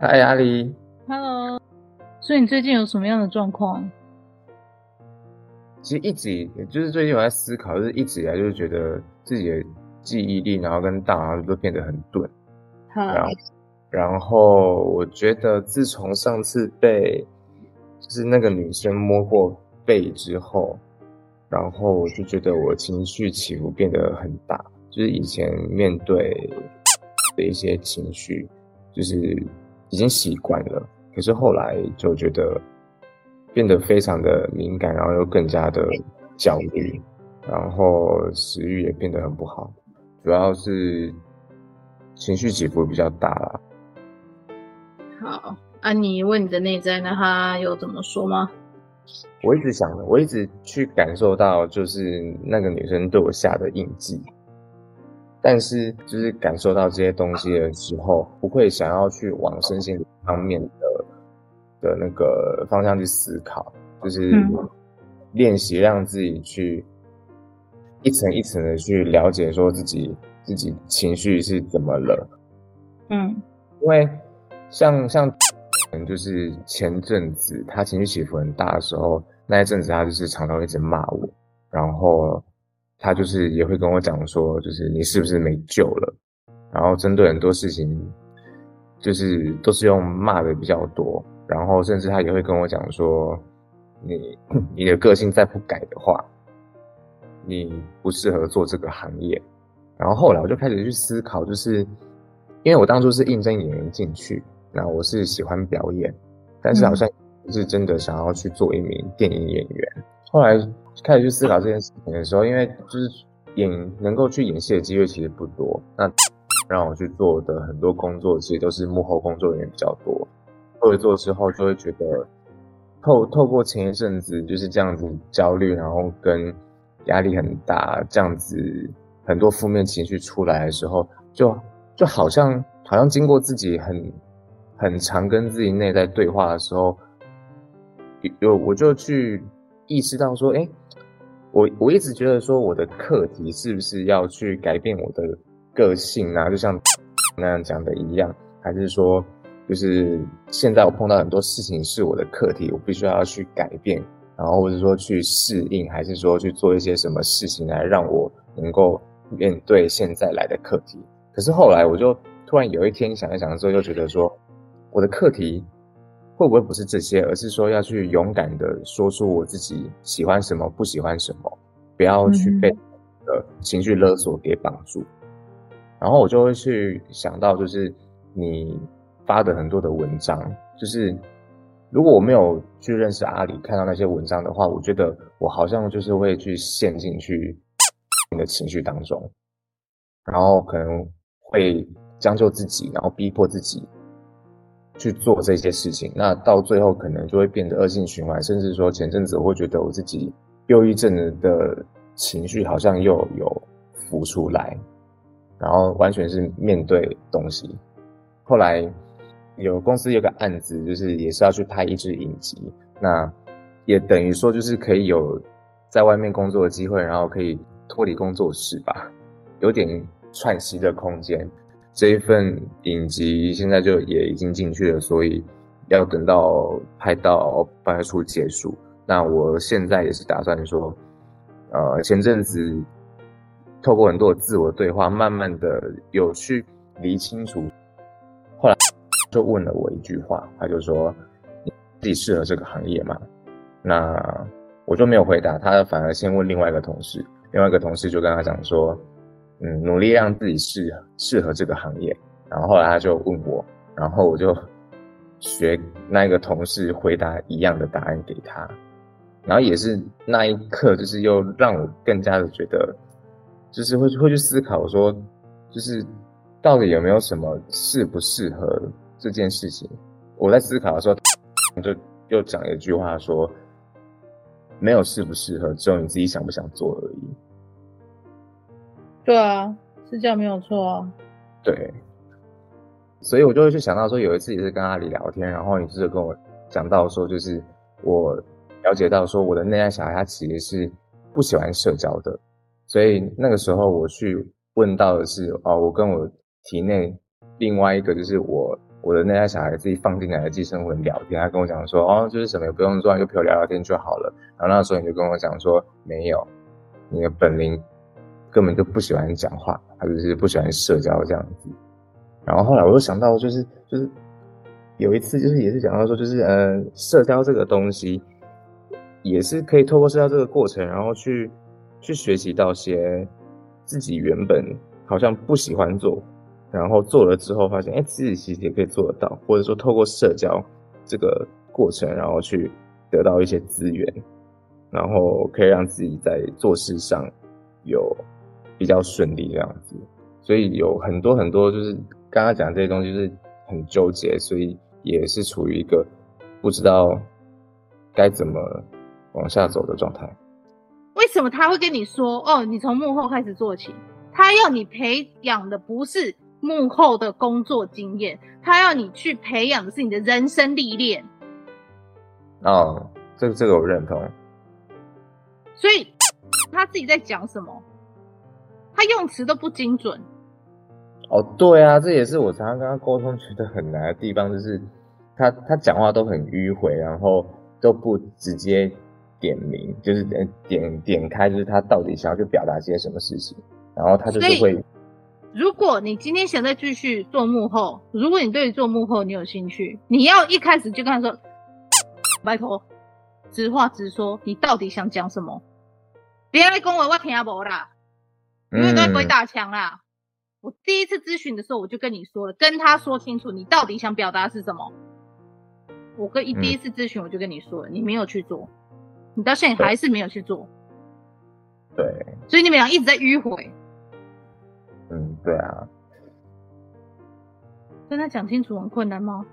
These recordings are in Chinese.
嗨，阿里。Hello。所以你最近有什么样的状况？其实一直，也就是最近我在思考，就是一直以来就是觉得自己的记忆力，然后跟大脑都变得很钝。好。然后，然后我觉得自从上次被就是那个女生摸过背之后，然后我就觉得我情绪起伏变得很大。就是以前面对的一些情绪，就是已经习惯了，可是后来就觉得变得非常的敏感，然后又更加的焦虑，然后食欲也变得很不好，主要是情绪起伏比较大啦。好，安妮问你的内在，那他有怎么说吗？我一直想，我一直去感受到，就是那个女生对我下的印记。但是，就是感受到这些东西的时候，不会想要去往身心方面的的那个方向去思考，就是练习让自己去一层一层的去了解，说自己自己情绪是怎么了。嗯，因为像像就是前阵子他情绪起伏很大的时候，那一阵子他就是常常一直骂我，然后。他就是也会跟我讲说，就是你是不是没救了？然后针对很多事情，就是都是用骂的比较多。然后甚至他也会跟我讲说，你你的个性再不改的话，你不适合做这个行业。然后后来我就开始去思考，就是因为我当初是应征演员进去，那我是喜欢表演，但是好像不是真的想要去做一名电影演员。嗯、后来。开始去思考这件事情的时候，因为就是演能够去演戏的机会其实不多，那让我去做的很多工作其实都是幕后工作人员比较多。做一做之后，就会觉得透透过前一阵子就是这样子焦虑，然后跟压力很大，这样子很多负面情绪出来的时候，就就好像好像经过自己很很常跟自己内在对话的时候，有我就去意识到说，哎。我我一直觉得说，我的课题是不是要去改变我的个性啊？就像那样讲的一样，还是说，就是现在我碰到很多事情是我的课题，我必须要去改变，然后或者说去适应，还是说去做一些什么事情来让我能够面对现在来的课题？可是后来我就突然有一天想一想之后，就觉得说，我的课题。会不会不是这些，而是说要去勇敢的说出我自己喜欢什么，不喜欢什么，不要去被呃情绪勒索给绑住。然后我就会去想到，就是你发的很多的文章，就是如果我没有去认识阿里，看到那些文章的话，我觉得我好像就是会去陷进去你的情绪当中，然后可能会将就自己，然后逼迫自己。去做这些事情，那到最后可能就会变得恶性循环，甚至说前阵子我会觉得我自己忧郁症的情绪好像又有浮出来，然后完全是面对东西。后来有公司有个案子，就是也是要去拍一支影集，那也等于说就是可以有在外面工作的机会，然后可以脱离工作室吧，有点喘息的空间。这一份影集现在就也已经进去了，所以要等到拍到八月初结束。那我现在也是打算说，呃，前阵子透过很多的自我对话，慢慢的有去理清楚。后来就问了我一句话，他就说：“你自己适合这个行业吗？”那我就没有回答，他反而先问另外一个同事，另外一个同事就跟他讲说。嗯，努力让自己适适合这个行业，然后后来他就问我，然后我就学那个同事回答一样的答案给他，然后也是那一刻，就是又让我更加的觉得，就是会会去思考说，就是到底有没有什么适不适合这件事情？我在思考的时候，就又讲一句话说，没有适不适合，只有你自己想不想做而已。对啊，是这样没有错啊。对，所以我就会去想到说，有一次也是跟阿里聊天，然后你就是跟我讲到说，就是我了解到说，我的内在小孩他其实是不喜欢社交的，所以那个时候我去问到的是，哦，我跟我体内另外一个就是我我的那家小孩自己放进来的寄生魂聊天，他跟我讲说，哦，就是什么也不用做，就陪我聊聊天就好了。然后那时候你就跟我讲说，没有，你的本灵根本就不喜欢讲话，他就是不喜欢社交这样子。然后后来我又想到，就是就是有一次，就是也是讲到说，就是呃，社交这个东西也是可以透过社交这个过程，然后去去学习到些自己原本好像不喜欢做。然后做了之后，发现哎，自己其实也可以做得到，或者说透过社交这个过程，然后去得到一些资源，然后可以让自己在做事上有比较顺利这样子。所以有很多很多，就是刚刚讲这些东西，就是很纠结，所以也是处于一个不知道该怎么往下走的状态。为什么他会跟你说哦？你从幕后开始做起，他要你培养的不是。幕后的工作经验，他要你去培养的是你的人生历练。哦，这个这个我认同。所以他自己在讲什么？他用词都不精准。哦，对啊，这也是我常常跟他沟通觉得很难的地方，就是他他讲话都很迂回，然后都不直接点名，就是点点点开，就是他到底想要去表达些什么事情，然后他就是会。如果你今天想再继续做幕后，如果你对于做幕后你有兴趣，你要一开始就跟他说，拜托，直话直说，你到底想讲什么？别来跟我我听不啦，因为都在鬼打墙啦。嗯、我第一次咨询的时候，我就跟你说了，跟他说清楚，你到底想表达是什么。我跟一第一次咨询我就跟你说了，你没有去做，你到现在还是没有去做。对，所以你们俩一直在迂回。嗯，对啊，跟他讲清楚很困难吗？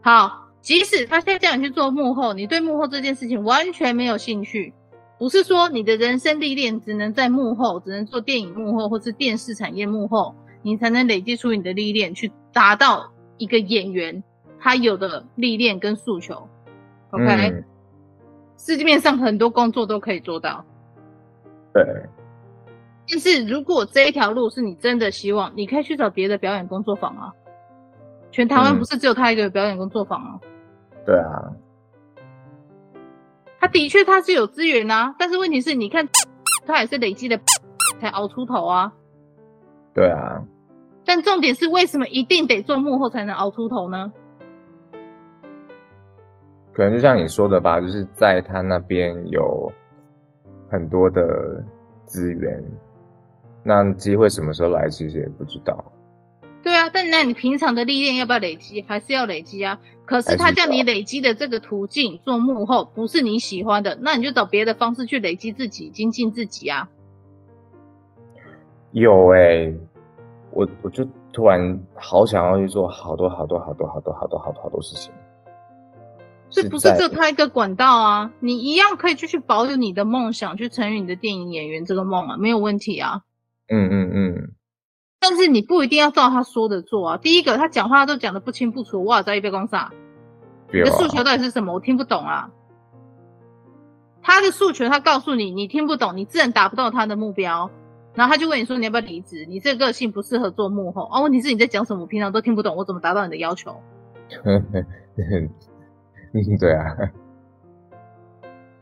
好，即使他现在叫你去做幕后，你对幕后这件事情完全没有兴趣，不是说你的人生历练只能在幕后，只能做电影幕后或是电视产业幕后，你才能累积出你的历练，去达到一个演员他有的历练跟诉求。OK，嗯，世界面上很多工作都可以做到。对。但是如果这一条路是你真的希望，你可以去找别的表演工作坊啊。全台湾不是只有他一个表演工作坊啊。嗯。对啊。他的确他是有资源啊，但是问题是，你看他也是累积的才熬出头啊。对啊。但重点是，为什么一定得做幕后才能熬出头呢？可能就像你说的吧，就是在他那边有很多的资源。那机会什么时候来，其实也不知道。对啊，但那你平常的历练要不要累积？还是要累积啊。可是他叫你累积的这个途径做幕后，不是你喜欢的，那你就找别的方式去累积自己，精进自己啊。有哎、欸，我我就突然好想要去做好多好多好多好多好多好多好多事情。这不是只有他一个管道啊，你一样可以继续保有你的梦想，去成为你的电影演员这个梦啊，没有问题啊。嗯嗯嗯，但是你不一定要照他说的做啊。第一个，他讲话都讲的不清不楚，哇，在一边光啥？你的诉求到底是什么？我听不懂啊。他的诉求，他告诉你，你听不懂，你自然达不到他的目标。然后他就问你说，你要不要离职？你这个个性不适合做幕后啊。问题是你在讲什么？我平常都听不懂，我怎么达到你的要求？对啊。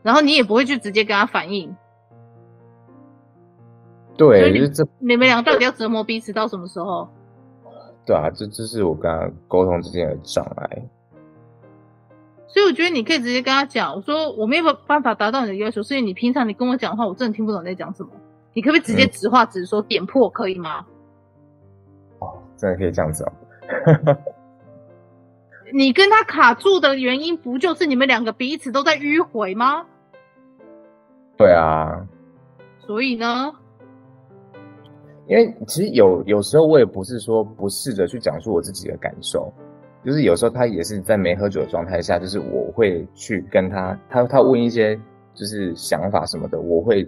然后你也不会去直接跟他反映。对，就是这你们俩到底要折磨彼此到什么时候？对啊，这这是我跟他沟通之间的障碍。所以我觉得你可以直接跟他讲，我说我没有办法达到你的要求，所以你平常你跟我讲的话，我真的听不懂你在讲什么。你可不可以直接直话直说，嗯、点破可以吗？哦，真的可以这样子哦。你跟他卡住的原因，不就是你们两个彼此都在迂回吗？对啊。所以呢？因为其实有有时候我也不是说不试着去讲述我自己的感受，就是有时候他也是在没喝酒的状态下，就是我会去跟他，他他问一些就是想法什么的，我会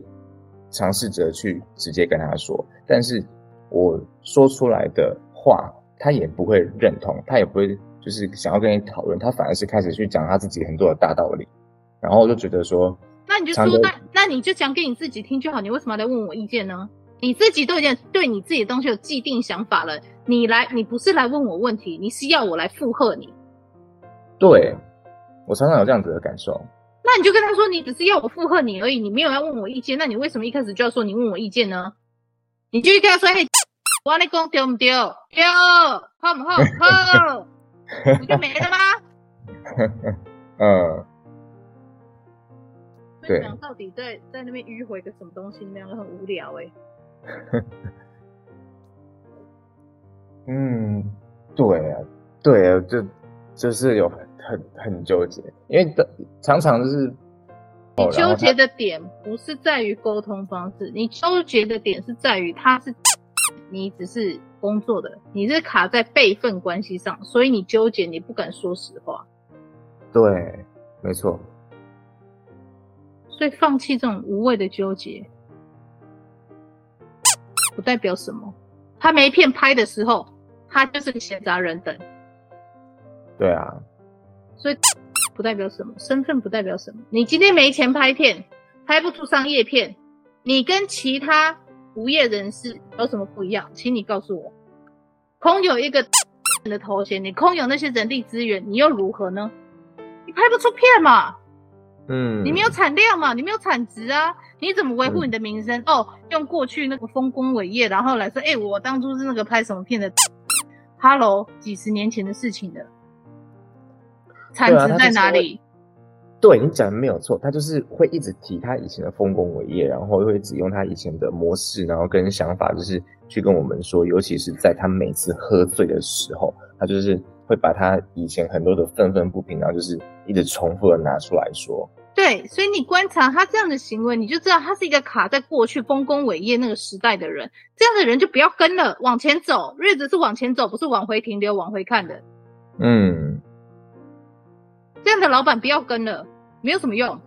尝试着去直接跟他说，但是我说出来的话，他也不会认同，他也不会就是想要跟你讨论，他反而是开始去讲他自己很多的大道理，然后我就觉得说，那你就说，那那你就讲给你自己听就好，你为什么要来问我意见呢？你自己都已经对你自己的东西有既定想法了，你来，你不是来问我问题，你是要我来附和你。对，我常常有这样子的感受。那你就跟他说，你只是要我附和你而已，你没有要问我意见。那你为什么一开始就要说你问我意见呢？你就跟他说，嘿，我跟你讲丢不丢？丢，好不好？好，不就没了吗？嗯。对。到底在在那边迂回个什么东西？你们两个很无聊哎、欸。嗯，对啊，对啊，就就是有很很很纠结，因为常常就是你纠结的点不是在于沟通方式，你纠结的点是在于他是 你只是工作的，你是卡在辈分关系上，所以你纠结，你不敢说实话。对，没错。所以放弃这种无谓的纠结，不代表什么。他没片拍的时候，他就是个闲杂人等。对啊，所以不代表什么，身份不代表什么。你今天没钱拍片，拍不出商业片，你跟其他无业人士有什么不一样？请你告诉我。空有一个你的头衔，你空有那些人力资源，你又如何呢？你拍不出片嘛？嗯，你没有产量嘛？你没有产值啊？你怎么维护你的名声？嗯、哦，用过去那个丰功伟业，然后来说，哎、欸，我当初是那个拍什么片的？Hello，几十年前的事情了，产值在哪里？对，你讲的没有错，他就是会一直提他以前的丰功伟业，然后会只用他以前的模式，然后跟想法，就是去跟我们说，尤其是在他每次喝醉的时候，他就是。会把他以前很多的愤愤不平，然后就是一直重复的拿出来说。对，所以你观察他这样的行为，你就知道他是一个卡在过去丰功伟业那个时代的人。这样的人就不要跟了，往前走，日子是往前走，不是往回停留、往回看的。嗯，这样的老板不要跟了，没有什么用。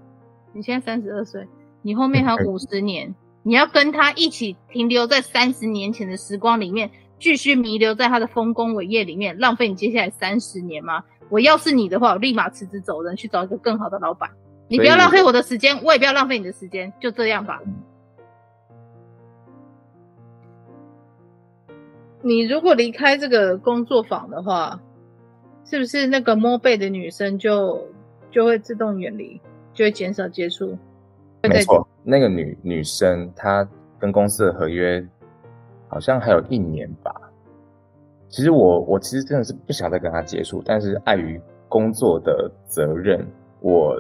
你现在三十二岁，你后面还有 五十年，你要跟他一起停留在三十年前的时光里面。继续弥留在他的丰功伟业里面，浪费你接下来三十年吗？我要是你的话，我立马辞职走人，去找一个更好的老板。你不要浪费我的时间，我也不要浪费你的时间，就这样吧。你如果离开这个工作坊的话，是不是那个摸背的女生就就会自动远离，就会减少接触？没错，那个女女生她跟公司的合约。好像还有一年吧。其实我我其实真的是不想再跟他接触，但是碍于工作的责任，我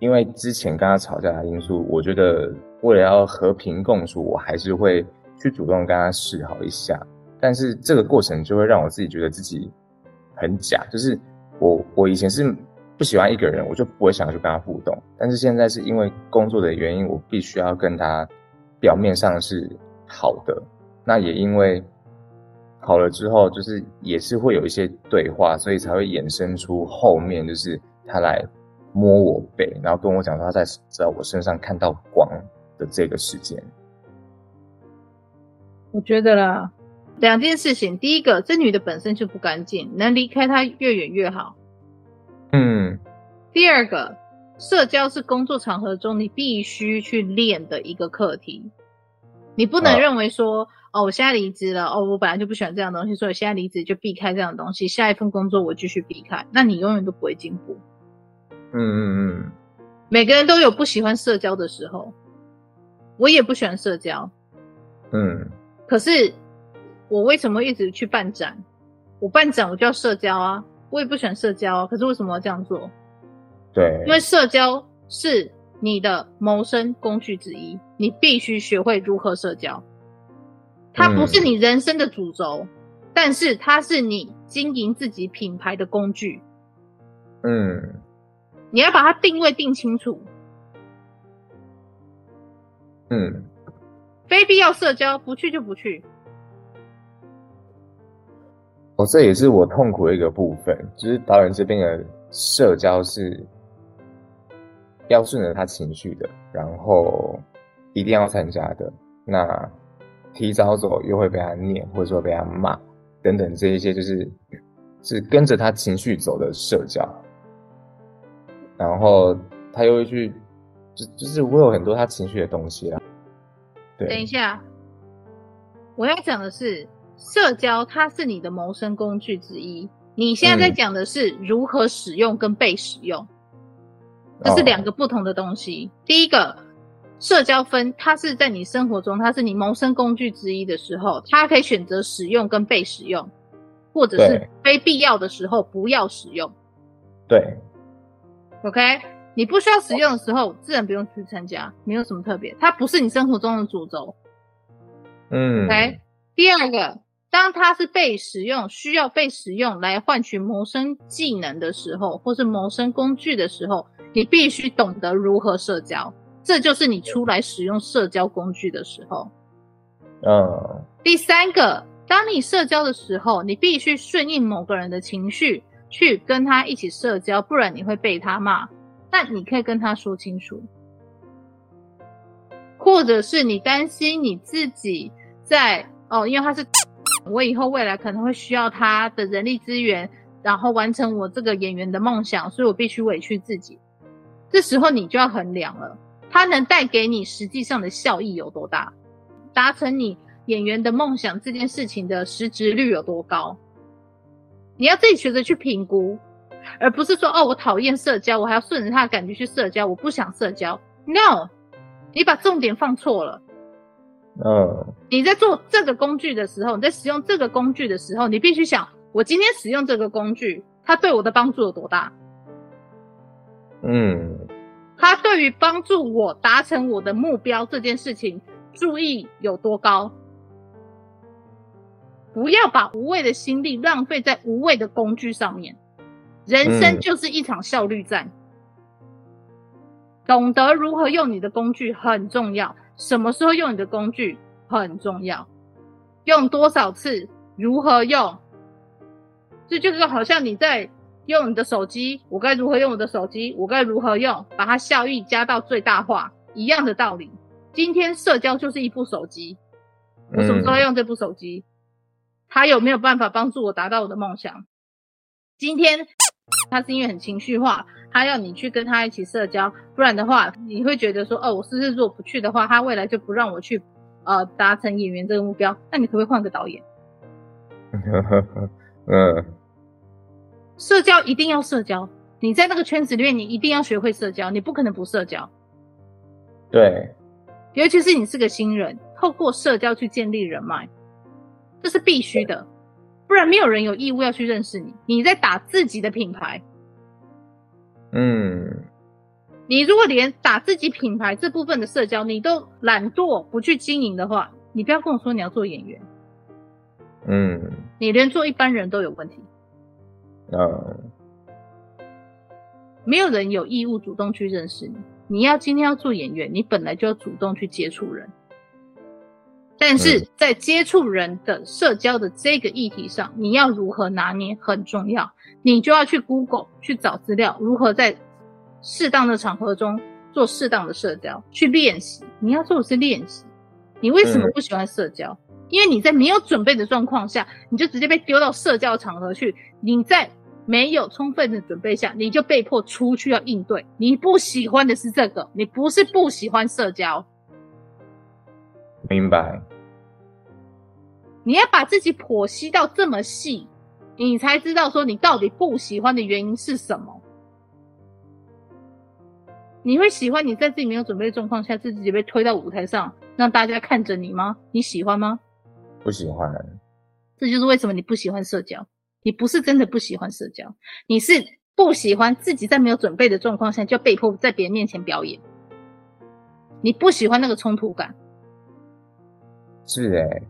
因为之前跟他吵架的因素，我觉得为了要和平共处，我还是会去主动跟他示好一下。但是这个过程就会让我自己觉得自己很假，就是我我以前是不喜欢一个人，我就不会想去跟他互动。但是现在是因为工作的原因，我必须要跟他表面上是好的。那也因为好了之后，就是也是会有一些对话，所以才会衍生出后面就是他来摸我背，然后跟我讲说他在在我身上看到光的这个事件。我觉得啦，两件事情，第一个，这女的本身就不干净，能离开她越远越好。嗯。第二个，社交是工作场合中你必须去练的一个课题，你不能认为说。哦，我现在离职了。哦，我本来就不喜欢这样东西，所以我现在离职就避开这样东西。下一份工作我继续避开，那你永远都不会进步。嗯嗯嗯。每个人都有不喜欢社交的时候，我也不喜欢社交。嗯。可是我为什么一直去办展？我办展我就要社交啊，我也不喜欢社交啊。可是为什么要这样做？对，因为社交是你的谋生工具之一，你必须学会如何社交。它不是你人生的主轴，嗯，但是它是你经营自己品牌的工具。嗯，你要把它定位定清楚。嗯，非必要社交，不去就不去。哦，这也是我痛苦的一个部分，就是导演这边的社交是要顺着他情绪的，然后一定要参加的。那。提早走又会被他念，或者说被他骂，等等这一些就是 是跟着他情绪走的社交，然后他又会去，就就是我有很多他情绪的东西啦。对，等一下，我要讲的是，社交它是你的谋生工具之一。你现在在讲的是如何使用跟被使用，嗯、这是两个不同的东西。哦、第一个，社交分，它是在你生活中，它是你谋生工具之一的时候，它可以选择使用跟被使用，或者是非必要的时候不要使用。对，OK，你不需要使用的时候，自然不用去参加，没有什么特别，它不是你生活中的主轴。嗯，OK，第二个。当它是被使用，需要被使用来换取谋生技能的时候，或是谋生工具的时候，你必须懂得如何社交。这就是你出来使用社交工具的时候。嗯。第三个，当你社交的时候，你必须顺应某个人的情绪，去跟他一起社交，不然你会被他骂。但你可以跟他说清楚，或者是你担心你自己在哦，因为他是。我以后未来可能会需要他的人力资源，然后完成我这个演员的梦想，所以我必须委屈自己。这时候你就要衡量了，他能带给你实际上的效益有多大，达成你演员的梦想这件事情的实质率有多高。你要自己学着去评估，而不是说哦，我讨厌社交，我还要顺着他的感觉去社交，我不想社交。No，你把重点放错了。嗯，你在做这个工具的时候，你在使用这个工具的时候，你必须想，我今天使用这个工具，它对我的帮助有多大？嗯，它对于帮助我达成我的目标这件事情，注意有多高？不要把无谓的心力浪费在无谓的工具上面。人生就是一场效率战，嗯，懂得如何用你的工具很重要。什么时候用你的工具很重要，用多少次，如何用，这就是好像你在用你的手机，我该如何用我的手机，我该如何用，把它效益加到最大化，一样的道理。今天社交就是一部手机，我什么时候用这部手机，它有没有办法帮助我达到我的梦想？今天他是因为很情绪化。他要你去跟他一起社交，不然的话，你会觉得说，哦，我是不是如果不去的话，他未来就不让我去，呃，达成演员这个目标。那你可不可以换个导演？嗯，社交一定要社交，你在那个圈子里面，你一定要学会社交，你不可能不社交。对，尤其是你是个新人，透过社交去建立人脉，这是必须的，不然没有人有义务要去认识你。你在打自己的品牌。嗯，你如果连打自己品牌这部分的社交你都懒惰不去经营的话，你不要跟我说你要做演员。嗯，你连做一般人都有问题。嗯，没有人有义务主动去认识你。你要今天要做演员，你本来就要主动去接触人。但是在接触人的社交的这个议题上，你要如何拿捏很重要。你就要去 Google 去找资料，如何在适当的场合中做适当的社交，去练习。你要做的是练习。你为什么不喜欢社交？嗯。因为你在没有准备的状况下，你就直接被丢到社交场合去。你在没有充分的准备下，你就被迫出去要应对。你不喜欢的是这个，你不是不喜欢社交。明白。你要把自己剖析到这么细，你才知道说你到底不喜欢的原因是什么。你会喜欢你在自己没有准备的状况下，自己被推到舞台上，让大家看着你吗？你喜欢吗？不喜欢。这就是为什么你不喜欢社交。你不是真的不喜欢社交，你是不喜欢自己在没有准备的状况下就被迫在别人面前表演。你不喜欢那个冲突感。是哎、欸。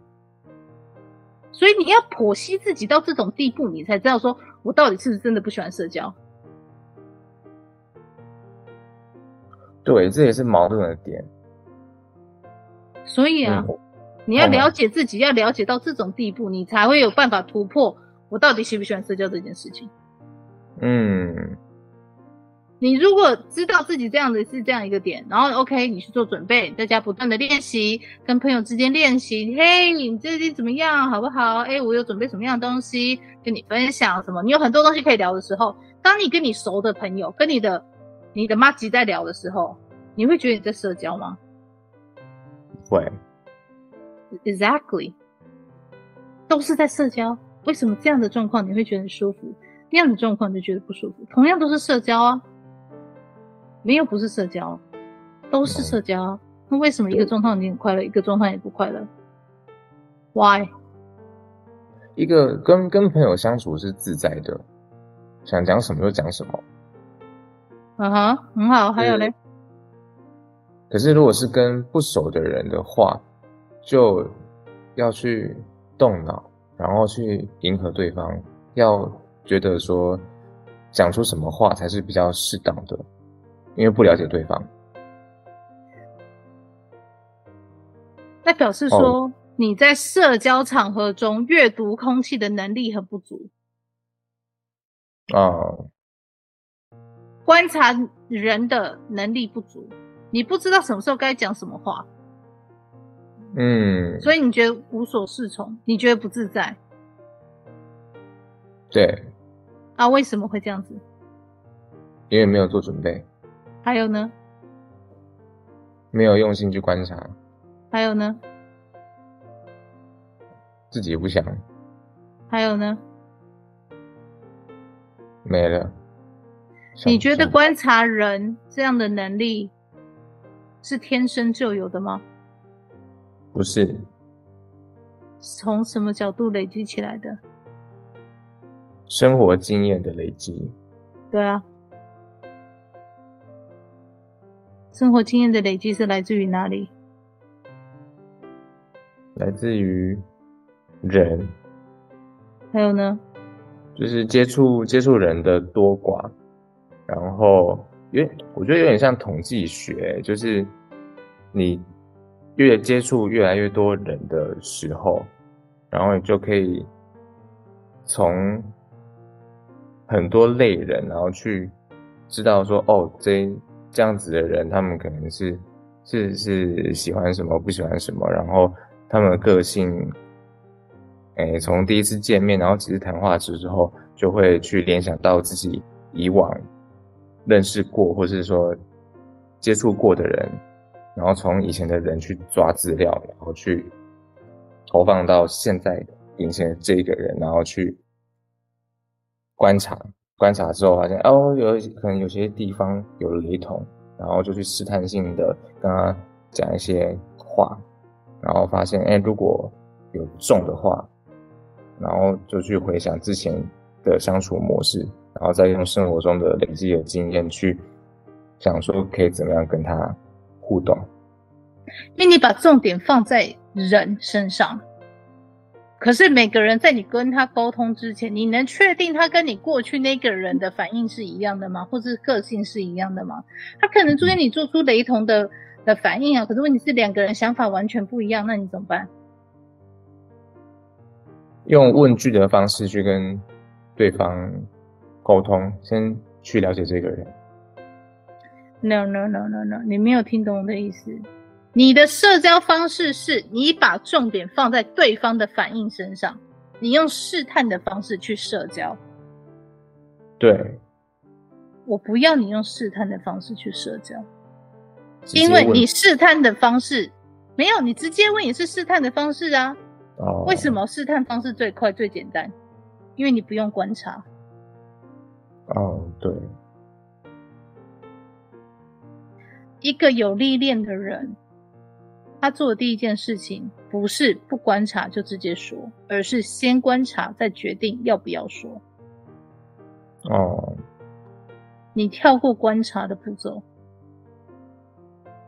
所以你要剖析自己到这种地步，你才知道说我到底是不是真的不喜欢社交。对，这也是矛盾的点。所以啊，嗯、你要了解自己，要了解到这种地步，你才会有办法突破我到底喜不喜欢社交这件事情。嗯。你如果知道自己这样的是这样一个点，然后 OK，你去做准备，在家不断的练习，跟朋友之间练习。嘿，你最近怎么样？好不好？哎，我有准备什么样的东西跟你分享？什么？你有很多东西可以聊的时候，当你跟你熟的朋友，跟你的你的妈吉在聊的时候，你会觉得你在社交吗？会。Exactly。都是在社交。为什么这样的状况你会觉得很舒服，那样的状况你就觉得不舒服？同样都是社交啊，没有不是社交，都是社交啊。那为什么一个状况你很快乐，一个状态也不快乐？Why？一个跟跟朋友相处是自在的，想讲什么就讲什么。啊哈，很好。还有嘞？可是如果是跟不熟的人的话，就要去动脑，然后去迎合对方，要觉得说讲出什么话才是比较适当的，因为不了解对方。那表示说。哦你在社交场合中阅读空气的能力很不足哦，观察人的能力不足，你不知道什么时候该讲什么话，嗯，所以你觉得无所适从，你觉得不自在，对，啊，为什么会这样子？因为没有做准备，还有呢？没有用心去观察，还有呢？自己也不想，还有呢？没了。你觉得观察人这样的能力是天生就有的吗？不是。从什么角度累积起来的？生活经验的累积。对啊。生活经验的累积是来自于哪里？来自于。人，还有呢，就是接触接触人的多寡，然后因为我觉得有点像统计学，就是你越接触越来越多人的时候，然后你就可以从很多类人，然后去知道说，哦，这这样子的人，他们可能是是是喜欢什么，不喜欢什么，然后他们的个性。诶，从第一次见面，然后几次谈话之后，就会去联想到自己以往认识过，或是说接触过的人，然后从以前的人去抓资料，然后去投放到现在的眼前的这个人，然后去观察，观察之后发现哦，有可能有些地方有雷同，然后就去试探性的跟他讲一些话，然后发现哎，如果有中的话。然后就去回想之前的相处模式，然后再用生活中的累积的经验去想说可以怎么样跟他互动。因为你把重点放在人身上，可是每个人在你跟他沟通之前，你能确定他跟你过去那个人的反应是一样的吗？或是个性是一样的吗？他可能中间你做出雷同的的反应啊，可是问题是两个人想法完全不一样，那你怎么办？用问句的方式去跟对方沟通，先去了解这个人。No no no no no，你没有听懂我的意思。你的社交方式是你把重点放在对方的反应身上，你用试探的方式去社交。对。我不要你用试探的方式去社交，因为你试探的方式没有，你直接问也是试探的方式啊。Oh. 为什么试探方式最快最简单？因为你不用观察。哦，oh, 对。一个有历练的人，他做的第一件事情不是不观察就直接说，而是先观察再决定要不要说。哦。Oh. 你跳过观察的步骤，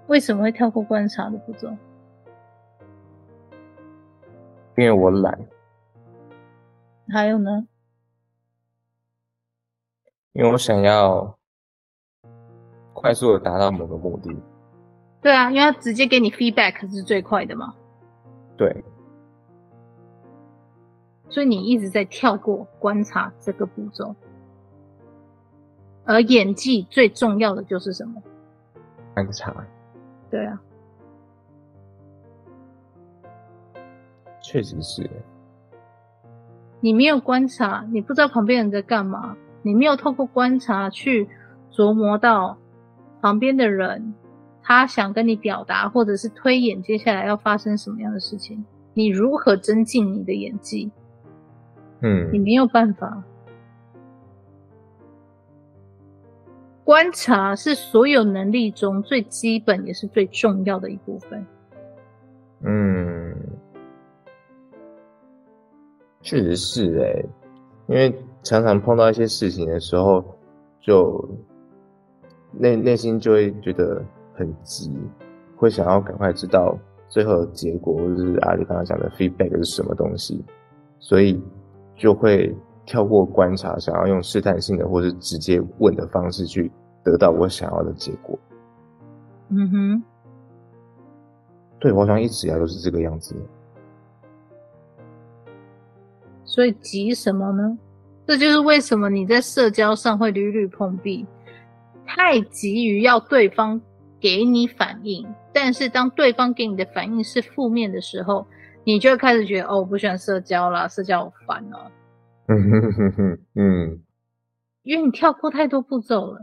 为什么会跳过观察的步骤？因为我懒，还有呢？因为我想要快速的达到某个目的。对啊，因为他直接给你 feedback 是最快的嘛。对。所以你一直在跳过观察这个步骤，而演技最重要的就是什么？观察。对啊。确实是，你没有观察，你不知道旁边人在干嘛，你没有透过观察去琢磨到旁边的人，他想跟你表达，或者是推演接下来要发生什么样的事情，你如何增进你的演技？嗯，你没有办法。观察是所有能力中最基本也是最重要的一部分。嗯，确实是哎、欸，因为常常碰到一些事情的时候，就内内心就会觉得很急，会想要赶快知道最后的结果，或者是阿里刚刚讲的 feedback 是什么东西，所以就会。跳过观察，想要用试探性的或是直接问的方式去得到我想要的结果。嗯哼，对，我好像一直以来都是这个样子。所以急什么呢？这就是为什么你在社交上会屡屡碰壁，太急于要对方给你反应，但是当对方给你的反应是负面的时候，你就会开始觉得哦，我不喜欢社交啦，社交好烦啊。嗯哼哼哼，嗯，因为你跳过太多步骤了，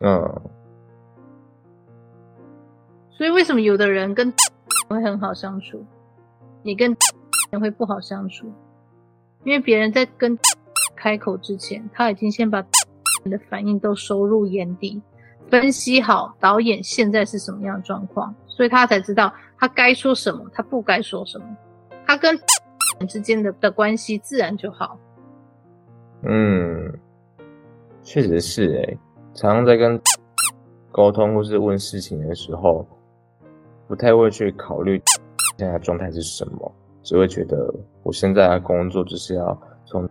嗯，所以为什么有的人跟会很好相处，你跟人会不好相处？因为别人在跟开口之前，他已经先把人的反应都收入眼底，分析好导演现在是什么样的状况，所以他才知道他该说什么，他不该说什么，他跟。之间的的关系自然就好。嗯，确实是诶、常常在跟 沟通或是问事情的时候，不太会去考虑 现在状态是什么，只会觉得我现在的工作就是要从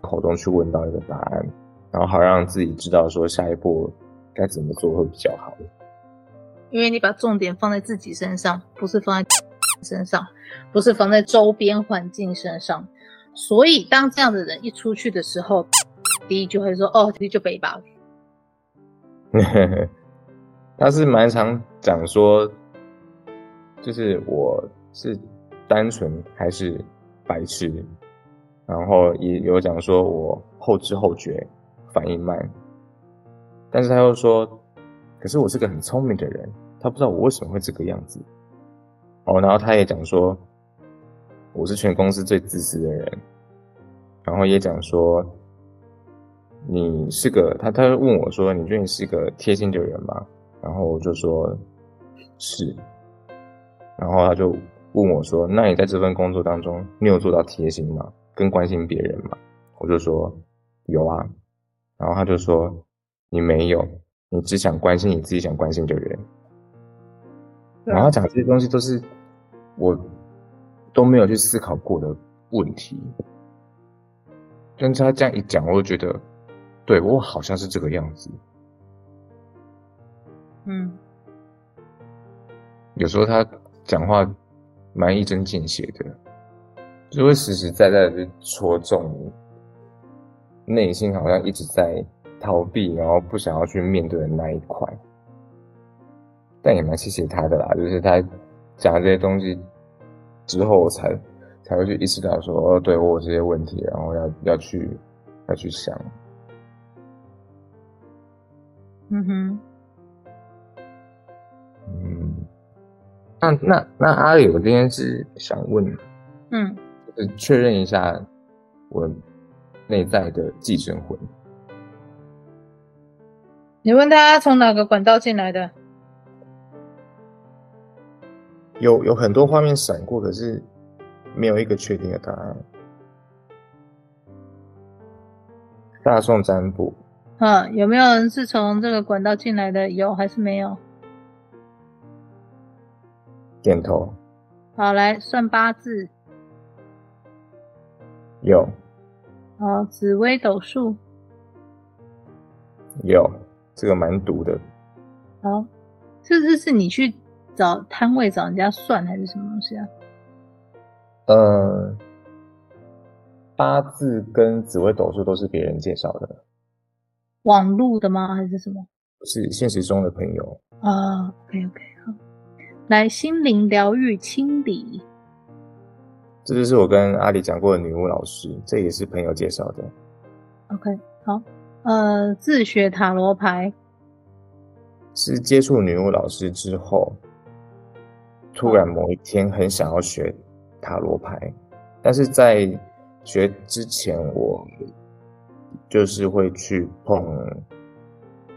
口中去问到一个答案，然后好让自己知道说下一步该怎么做会比较好。因为你把重点放在自己身上，不是放在。身上不是放在周边环境身上，所以当这样的人一出去的时候，第一就会说：“哦，第一就背吧。”他是蛮常讲说，就是我是单纯还是白痴，然后也有讲说我后知后觉，反应慢，但是他又说，可是我是个很聪明的人，他不知道我为什么会这个样子。哦，然后他也讲说，我是全公司最自私的人，然后也讲说，你是个他，他问我说，你觉得你是个贴心的人吗？然后我就说，是，然后他就问我说，那你在这份工作当中，你有做到贴心吗？跟关心别人吗？我就说有啊，然后他就说，你没有，你只想关心你自己想关心的人，然后讲这些东西都是。我都没有去思考过的问题，跟他这样一讲，我就觉得，对，我好像是这个样子。嗯，有时候他讲话蛮一针见血的，就会实实在在的戳中你内心，好像一直在逃避，然后不想要去面对的那一块。但也蛮谢谢他的啦，就是他。讲这些东西之后，我才才会去意识到说，哦，对，我有这些问题，然后要要去要去想。嗯哼，嗯，那那那阿里，我今天是想问，嗯，就是确认一下我内在的寄生魂。你问他从哪个管道进来的？有有很多画面闪过，可是没有一个确定的答案。大众占卜，嗯，有没有人是从这个管道进来的？有还是没有？点头。好，来算八字。有。好，紫微斗数。有，这个蛮毒的。好，这这是你去。找摊位找人家算还是什么东西啊？呃，八字跟紫微斗数都是别人介绍的。网路的吗？还是什么？是现实中的朋友啊。OK OK 好，来心灵疗愈清理。这就是我跟阿里讲过的女巫老师，这也是朋友介绍的。OK 好，呃，自学塔罗牌是接触女巫老师之后。突然某一天很想要学塔罗牌，但是在学之前，我就是会去碰，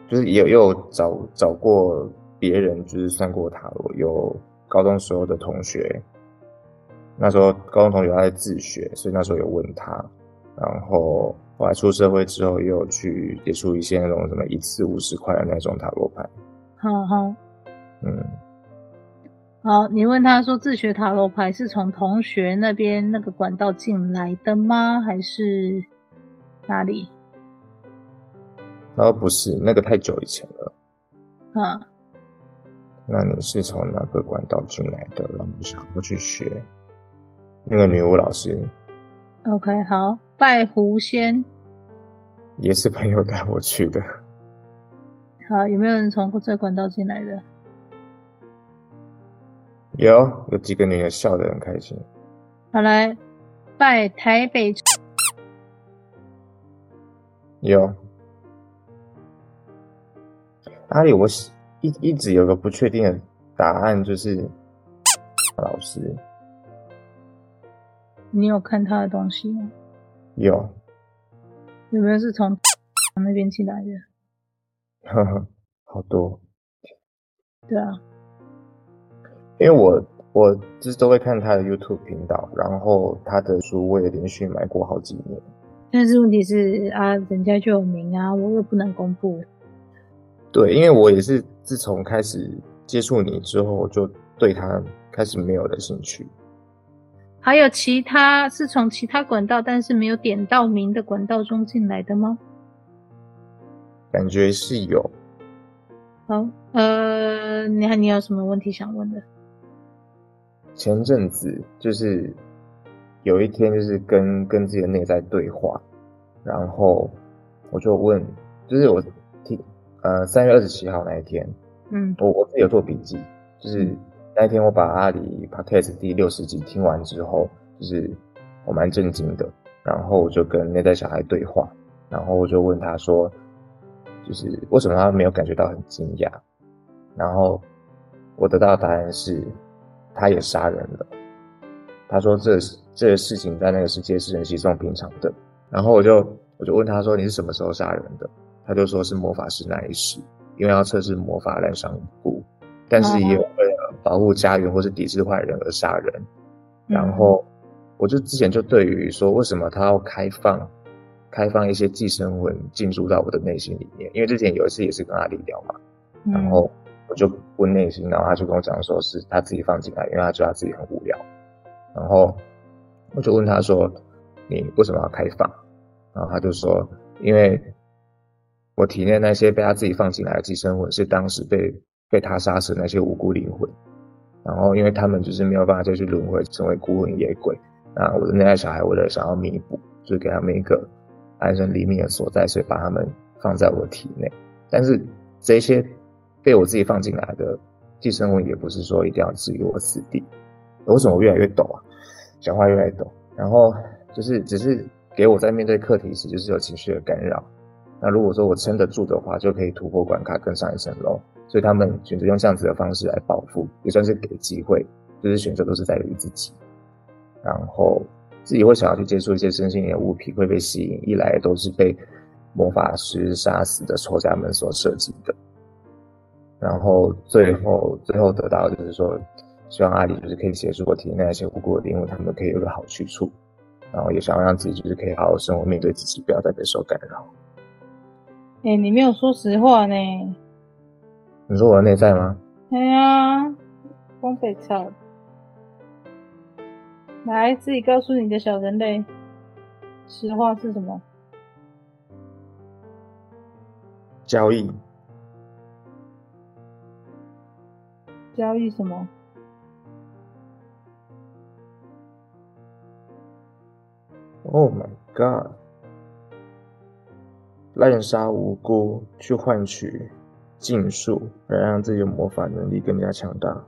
就是也有找找过别人，就是算过塔罗，有高中时候的同学，那时候高中同学他在自学，所以那时候有问他，然后后来出社会之后，也有去接触一些那种什么一次五十块的那种塔罗牌。好好，嗯。好，你问他说自学塔罗牌是从同学那边那个管道进来的吗？还是哪里？哦，不是，那个太久以前了。啊，那你是从哪个管道进来的？然后想要去学那个女巫老师？OK，好，拜狐仙也是朋友带我去的。好，有没有人从这个管道进来的？有有几个女的笑得很开心。好来，拜台北。有。阿里，我一一直有个不确定的答案，就是老师。你有看他的东西吗？有。有没有是从 那边进来的？呵呵，好多。对啊。因为我我就是都会看他的 YouTube 频道，然后他的书我也连续买过好几年。但是问题是啊，人家就有名啊，我又不能公布。对，因为我也是自从开始接触你之后，我就对他开始没有了兴趣。还有其他是从其他管道，但是没有点到名的管道中进来的吗？感觉是有。好，呃，你还你有什么问题想问的？前阵子就是有一天，就是跟跟自己的内在对话，然后我就问，就是我听呃三月二十七号那一天，嗯，我我自己有做笔记，就是那一天我把阿里 Podcast 第六十集听完之后，就是我蛮震惊的，然后我就跟内在小孩对话，然后我就问他说，就是为什么他没有感觉到很惊讶，然后我得到的答案是。他也杀人了。他说这：“这个事情在那个世界是人稀松平常的。”然后我就我就问他说：“你是什么时候杀人的？”他就说是魔法师那一世，因为要测试魔法来上步，但是也有保护家园或是抵制坏人而杀人。嗯、然后我就之前就对于说为什么他要开放开放一些寄生魂进入到我的内心里面，因为之前有一次也是跟阿里聊嘛，嗯、然后。我就问内心，然后他就跟我讲说，是他自己放进来，因为他觉得他自己很无聊。然后我就问他说：“你为什么要开放？”然后他就说：“因为我体内那些被他自己放进来的寄生魂，是当时被被他杀死的那些无辜灵魂。然后因为他们就是没有办法再去轮回成为孤魂野鬼，那我的内在小孩为了想要弥补，就给他们一个安身立命的所在，所以把他们放在我体内。但是这些。”被我自己放进来的寄生物也不是说一定要置于我死地。为什么我越来越抖啊？讲话越来越抖。然后就是只是给我在面对课题时，就是有情绪的干扰。那如果说我撑得住的话，就可以突破关卡，更上一层楼。所以他们选择用这样子的方式来报复，也算是给机会。就是选择都是在于自己。然后自己会想要去接触一些身心灵的物品，会被吸引。一来都是被魔法师杀死的仇家们所设计的。然后最后最后得到就是说，希望阿里就是可以协助我体内那些无辜的灵魂，他们可以有个好去处。然后也想要让自己就是可以好好生活，面对自己，不要再被受干扰。哎、你没有说实话呢。你说我的内在吗？对啊，光北草。来，自己告诉你的小人类，实话是什么？交易。交易什么？Oh my god！滥杀无辜去换取禁术，来让自己的魔法能力更加强大。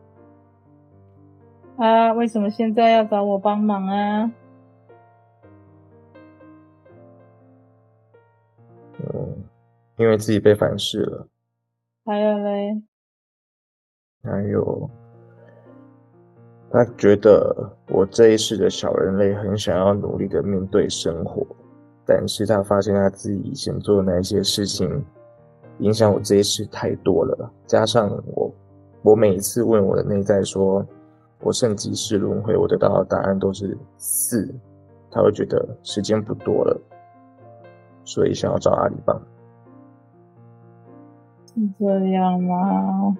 啊，为什么现在要找我帮忙啊？嗯，因为自己被反噬了。还有嘞。还有，他觉得我这一世的小人类很想要努力的面对生活，但是他发现他自己以前做的那些事情，影响我这些事太多了。加上我，我每一次问我的内在说，我剩几世轮回，我得到的答案都是四，他会觉得时间不多了，所以想要找阿里帮。是这样吗？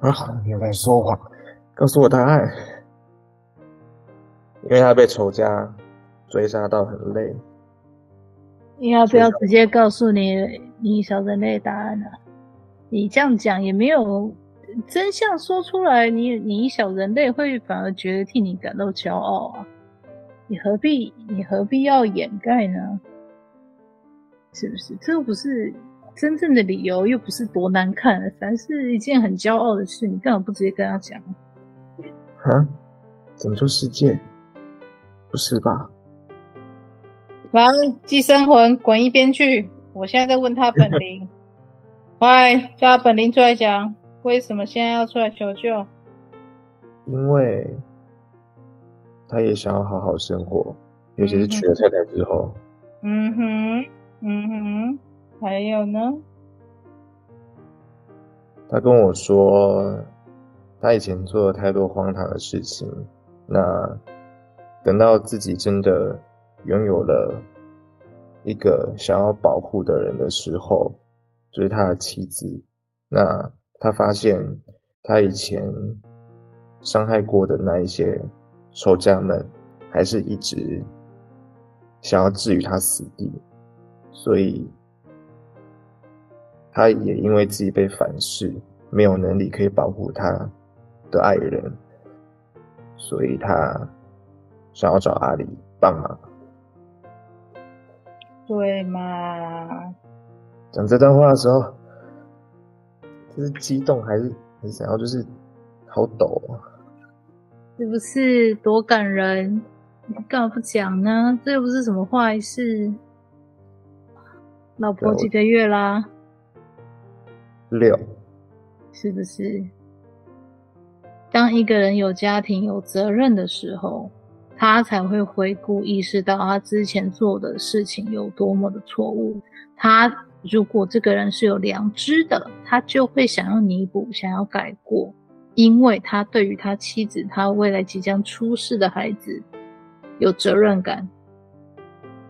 啊，你有在说谎。告诉我答案，因为他被仇家追杀到很累。你要不要直接告诉你你小人类答案呢？你这样讲也没有真相说出来，你你小人类会反而觉得替你感到骄傲啊！你何必你何必要掩盖呢？是不是？这又不是真正的理由，又不是多难看，反是一件很骄傲的事，你干嘛不直接跟他讲？啊？拯救世界？不是吧？来，寄生魂滚一边去！我现在在问他本灵，快叫他本灵出来讲，为什么现在要出来求救？因为他也想要好好生活，尤其是娶了太太之后。嗯哼，嗯哼，还有呢？他跟我说。他以前做了太多荒唐的事情，那等到自己真的拥有了一个想要保护的人的时候，就是他的妻子，那他发现他以前伤害过的那一些仇家们，还是一直想要置于他死地，所以他也因为自己被反噬，没有能力可以保护他的爱人，所以他想要找阿里帮忙，对嘛？讲这段话的时候，这是激动还是很想要？就是好抖啊，是不是多感人？你干嘛不讲呢？这又不是什么坏事。老婆几个月啦？六，是不是？当一个人有家庭、有责任的时候，他才会回顾、意识到他之前做的事情有多么的错误。他如果这个人是有良知的，他就会想要弥补、想要改过，因为他对于他妻子、他未来即将出世的孩子有责任感。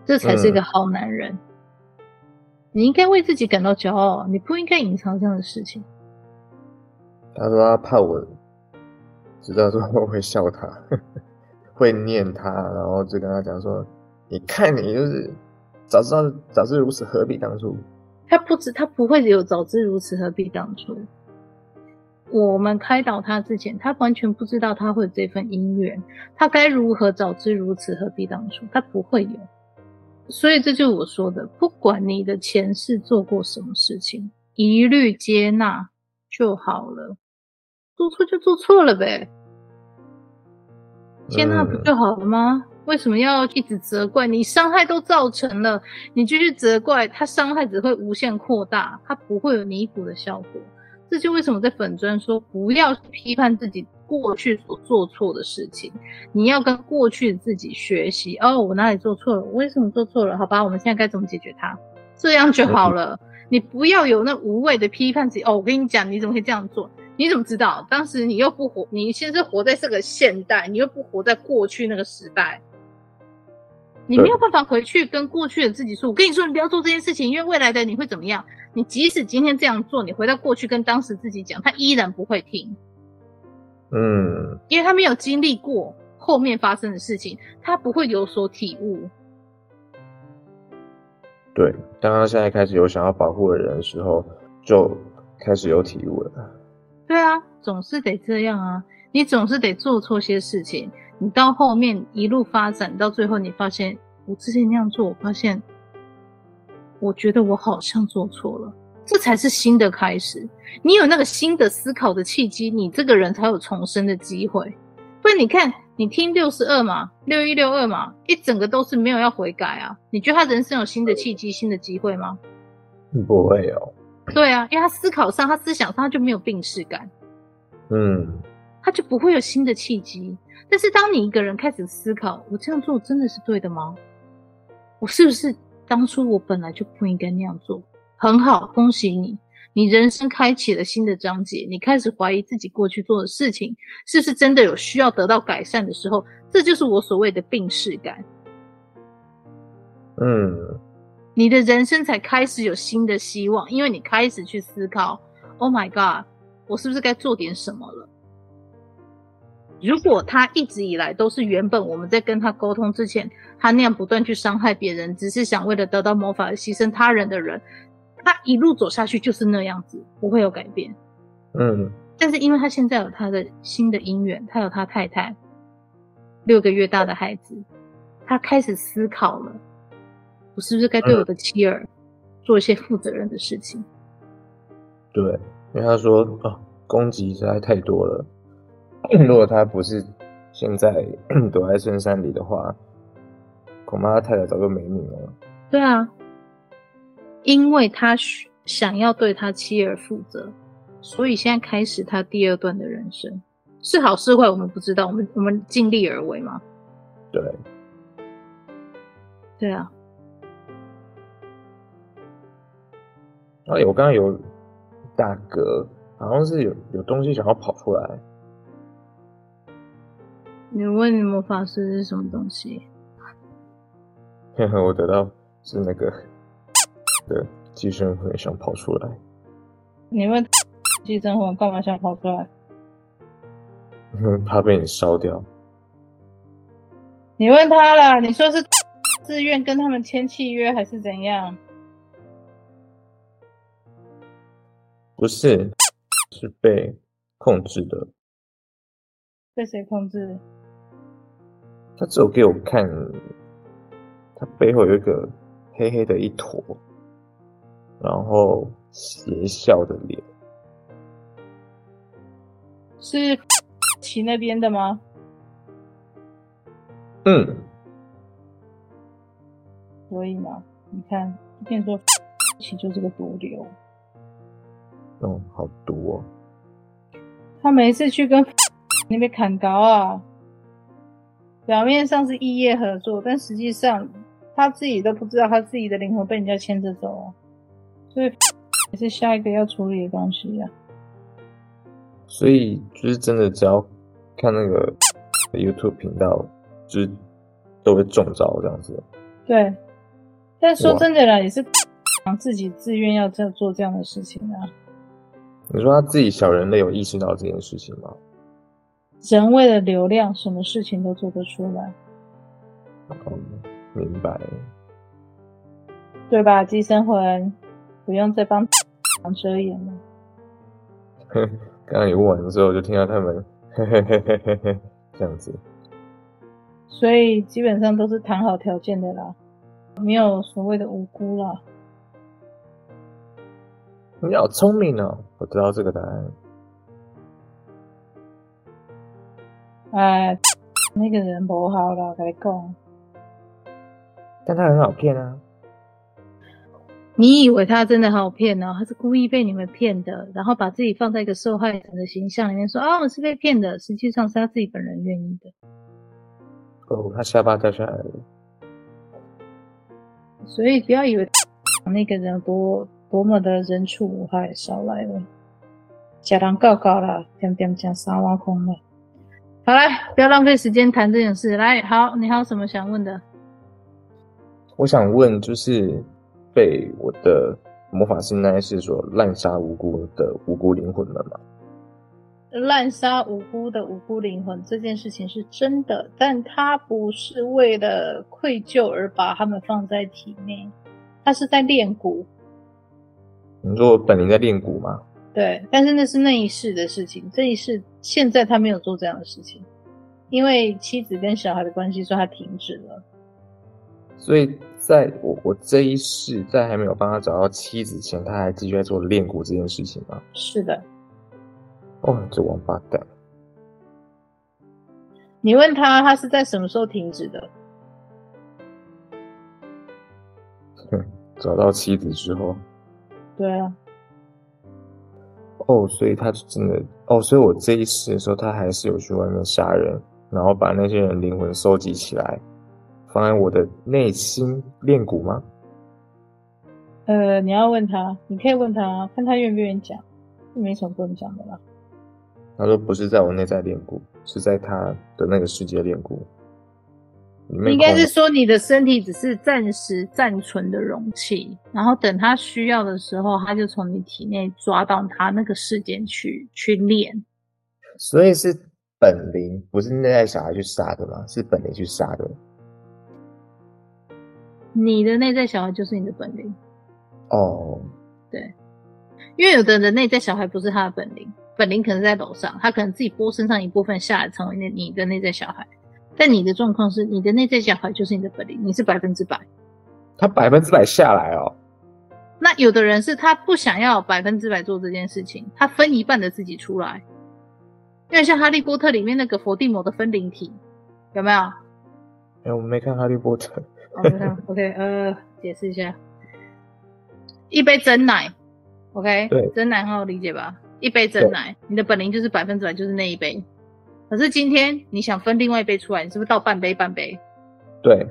这才是一个好男人。嗯。你应该为自己感到骄傲，你不应该隐藏这样的事情。他说他怕我。知道之后会笑他，会念他，然后就跟他讲说：“你看你就是早知道早知如此，何必当初？”他不知他不会有早知如此，何必当初？我们开导他之前，他完全不知道他会有这份姻缘，他该如何早知如此，何必当初？他不会有，所以这就是我说的，不管你的前世做过什么事情，一律接纳就好了。做错就做错了呗，接纳不就好了吗？为什么要一直责怪？你伤害都造成了，你继续责怪他，伤害只会无限扩大，他不会有弥补的效果。这就为什么在粉砖说不要批判自己过去所做错的事情，你要跟过去的自己学习。哦，我哪里做错了？我为什么做错了？好吧，我们现在该怎么解决它？这样就好了。你不要有那无谓的批判自己。哦，我跟你讲，你怎么可以这样做？你怎么知道？当时你又不活，你现在活在这个现代，你又不活在过去那个时代，你没有办法回去跟过去的自己说：“我跟你说，你不要做这件事情，因为未来的你会怎么样？”你即使今天这样做，你回到过去跟当时自己讲，他依然不会听。嗯，因为他没有经历过后面发生的事情，他不会有所体悟。对，当他现在开始有想要保护的人的时候，就开始有体悟了。对啊，总是得这样啊！你总是得做错些事情，你到后面一路发展到最后，你发现我之前那样做，我发现我觉得我好像做错了，这才是新的开始。你有那个新的思考的契机，你这个人才有重生的机会。不然你看，你听六十二嘛，六一六二嘛，一整个都是没有要悔改啊！你觉得他人生有新的契机、新的机会吗？不会有。对啊，因为他思考上，他思想上他就没有病识感。嗯，他就不会有新的契机。但是当你一个人开始思考，我这样做真的是对的吗？我是不是当初我本来就不应该那样做？很好，恭喜你，你人生开启了新的章节。你开始怀疑自己过去做的事情是不是真的有需要得到改善的时候，这就是我所谓的病识感。嗯，你的人生才开始有新的希望，因为你开始去思考：Oh my God，我是不是该做点什么了？如果他一直以来都是原本我们在跟他沟通之前，他那样不断去伤害别人，只是想为了得到魔法而牺牲他人的人，他一路走下去就是那样子，不会有改变。嗯，但是因为他现在有他的新的姻缘，他有他太太，六个月大的孩子，他开始思考了，我是不是该对我的妻儿做一些负责任的事情？对，因为他说啊，攻击实在太多了。如果他不是现在 躲在深山里的话，恐怕他太太早就没命了。对啊，因为他想要对他妻儿负责，所以现在开始他第二段的人生，是好是坏我们不知道，我们我们尽力而为嘛。对，对啊。哎、啊，我刚刚有大哥，好像是有有东西想要跑出来。你问魔法师是什么东西？呵呵，我得到是那个的寄生魂想跑出来。你问寄生魂干嘛想跑出来？怕被你烧掉。你问他了，你说是自愿跟他们签契约还是怎样？不是，是被控制的。被谁控制？他只有给我看，他背后有一个黑黑的一坨，然后邪笑的脸，是骑那边的吗？嗯，所以嘛，你看，我跟你说，齐就是个毒瘤。哦，好毒哦！他每一次去跟 那边砍高啊。表面上是异业合作，但实际上他自己都不知道他自己的灵魂被人家牵着走，所以 也是下一个要处理的东西呀、啊。所以就是真的，只要看那个 YouTube 频道，就是都会中招这样子。对，但说真的啦，也是 自己自愿要这样做这样的事情啊。你说他自己小人类有意识到这件事情吗？人为了流量，什么事情都做得出来。嗯，明白。对吧？寄生魂，不用再帮遮掩了。刚刚你问完之后，就听到他们嘿嘿嘿嘿嘿嘿这样子。所以基本上都是谈好条件的啦，没有所谓的无辜啦。你好聪明哦，我知道这个答案。哎，那个人不好了，跟你讲。但他很好骗啊！你以为他真的好骗呢？他是故意被你们骗的，然后把自己放在一个受害者的形象里面，说啊，我是被骗的。实际上是他自己本人愿意的。哦，他下巴掉下来了。所以不要以为那个人多多么的人畜无害，少来了，假人告告了，点点讲三挖空了。好来，不要浪费时间谈这件事。来，好，你还有什么想问的？我想问，就是被我的魔法师那一世所滥杀无辜的无辜灵魂们吗？滥杀无辜的无辜灵魂这件事情是真的，但他不是为了愧疚而把他们放在体内，他是在练蛊。你说我本灵在练蛊吗？对，但是那是那一世的事情，这一世现在他没有做这样的事情，因为妻子跟小孩的关系，所以他停止了。所以在我我这一世在还没有帮他找到妻子前，他还继续在做练蛊这件事情吗？是的。哦，这王八蛋！你问他，他是在什么时候停止的？哼，找到妻子之后。对啊。哦，所以他真的哦，哦，所以我这一次的时候，他还是有去外面杀人，然后把那些人灵魂收集起来，放在我的内心练蛊吗？呃，你要问他，你可以问他，看他愿不愿意讲，没什么不能讲的啦。他说不是在我内在练蛊，是在他的那个世界练蛊。应该是说你的身体只是暂时暂存的容器，然后等他需要的时候，他就从你体内抓到他那个世界去去练。所以是本灵，不是内在小孩去杀的吗？是本灵去杀的。你的内在小孩就是你的本灵。哦，对，因为有的人内在小孩不是他的本灵，本灵可能在楼上，他可能自己剥身上一部分下来，成为那你的内在小孩。但你的状况是，你的内在小孩就是你的本领，你是百分之百。他百分之百下来哦。那有的人是他不想要百分之百做这件事情，他分一半的自己出来。因为像哈利波特里面那个伏地魔的分灵体，有没有？哎、欸，我没看哈利波特。OK，呃，解释一下，一杯真奶，OK，对，真奶很好理解吧？一杯真奶，你的本灵就是百分之百就是那一杯。可是今天你想分另外一杯出来，你是不是倒半杯半杯？对，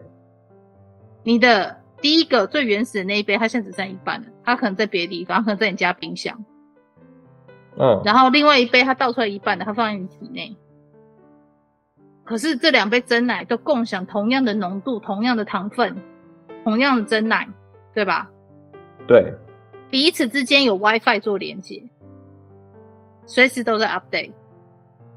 你的第一个最原始的那一杯，它现在只剩一半了，它可能在别的地方，可能在你家冰箱。嗯，然后另外一杯它倒出来一半的，它放在你体内。可是这两杯真奶都共享同样的浓度、同样的糖分、同样的真奶，对吧？对，彼此之间有 WiFi 做连接，随时都在 update。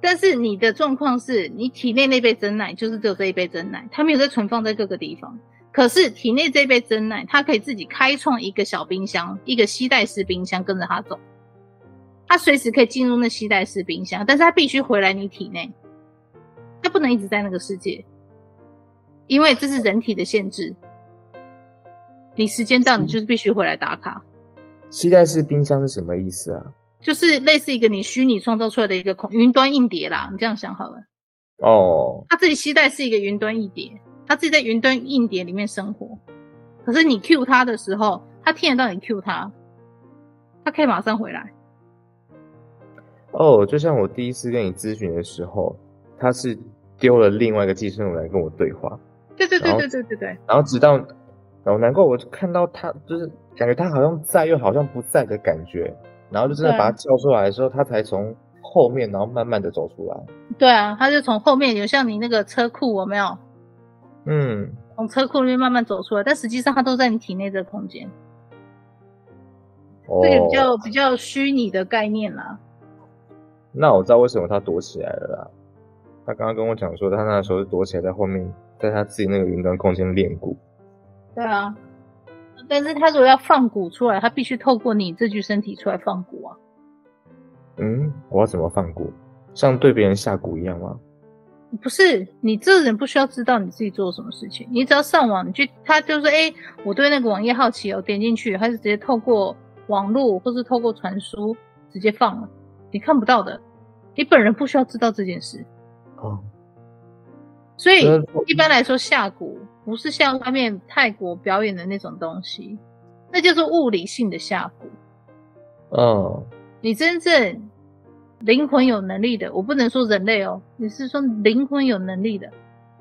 但是你的状况是你体内那杯真奶就是只有这一杯真奶，它没有再存放在各个地方。可是体内这一杯真奶，它可以自己开创一个小冰箱，一个吸带式冰箱，跟着它走。它随时可以进入那吸带式冰箱，但是它必须回来你体内，它不能一直在那个世界，因为这是人体的限制。你时间到，你就是必须回来打卡。吸带式冰箱是什么意思啊？就是类似一个你虚拟创造出来的一个空云端硬碟啦，你这样想好了。哦，他自己期待是一个云端硬碟，他自己在云端硬碟里面生活。可是你 Q 他的时候，他听得到你 Q 他，他可以马上回来。哦，就像我第一次跟你咨询的时候，他是丢了另外一个寄生虫来跟我对话。对对对对对对对。然后直到，然后难怪我看到他，就是感觉他好像在又好像不在的感觉。然后就真的把他叫出来的时候，他才从后面，然后慢慢的走出来。对啊，他就从后面，有像你那个车库，有没有？嗯，从车库里面慢慢走出来，但实际上他都在你体内这个空间。哦，这个比较比较虚拟的概念啦。那我知道为什么他躲起来了啦。他刚刚跟我讲说，他那时候是躲起来在后面，在他自己那个云端空间练鼓。对啊。但是他如果要放蛊出来，他必须透过你这具身体出来放蛊啊。嗯，我要怎么放蛊？像对别人下蛊一样吗？不是，你这人不需要知道你自己做什么事情，你只要上网，你去，他就说，哎，我对那个网页好奇哦，点进去，他是直接透过网络或是透过传输直接放了，你看不到的，你本人不需要知道这件事。哦。所以一般来说下蛊。不是像外面泰国表演的那种东西，那就是物理性的下蛊。哦，你真正灵魂有能力的，我不能说人类哦，你是说灵魂有能力的，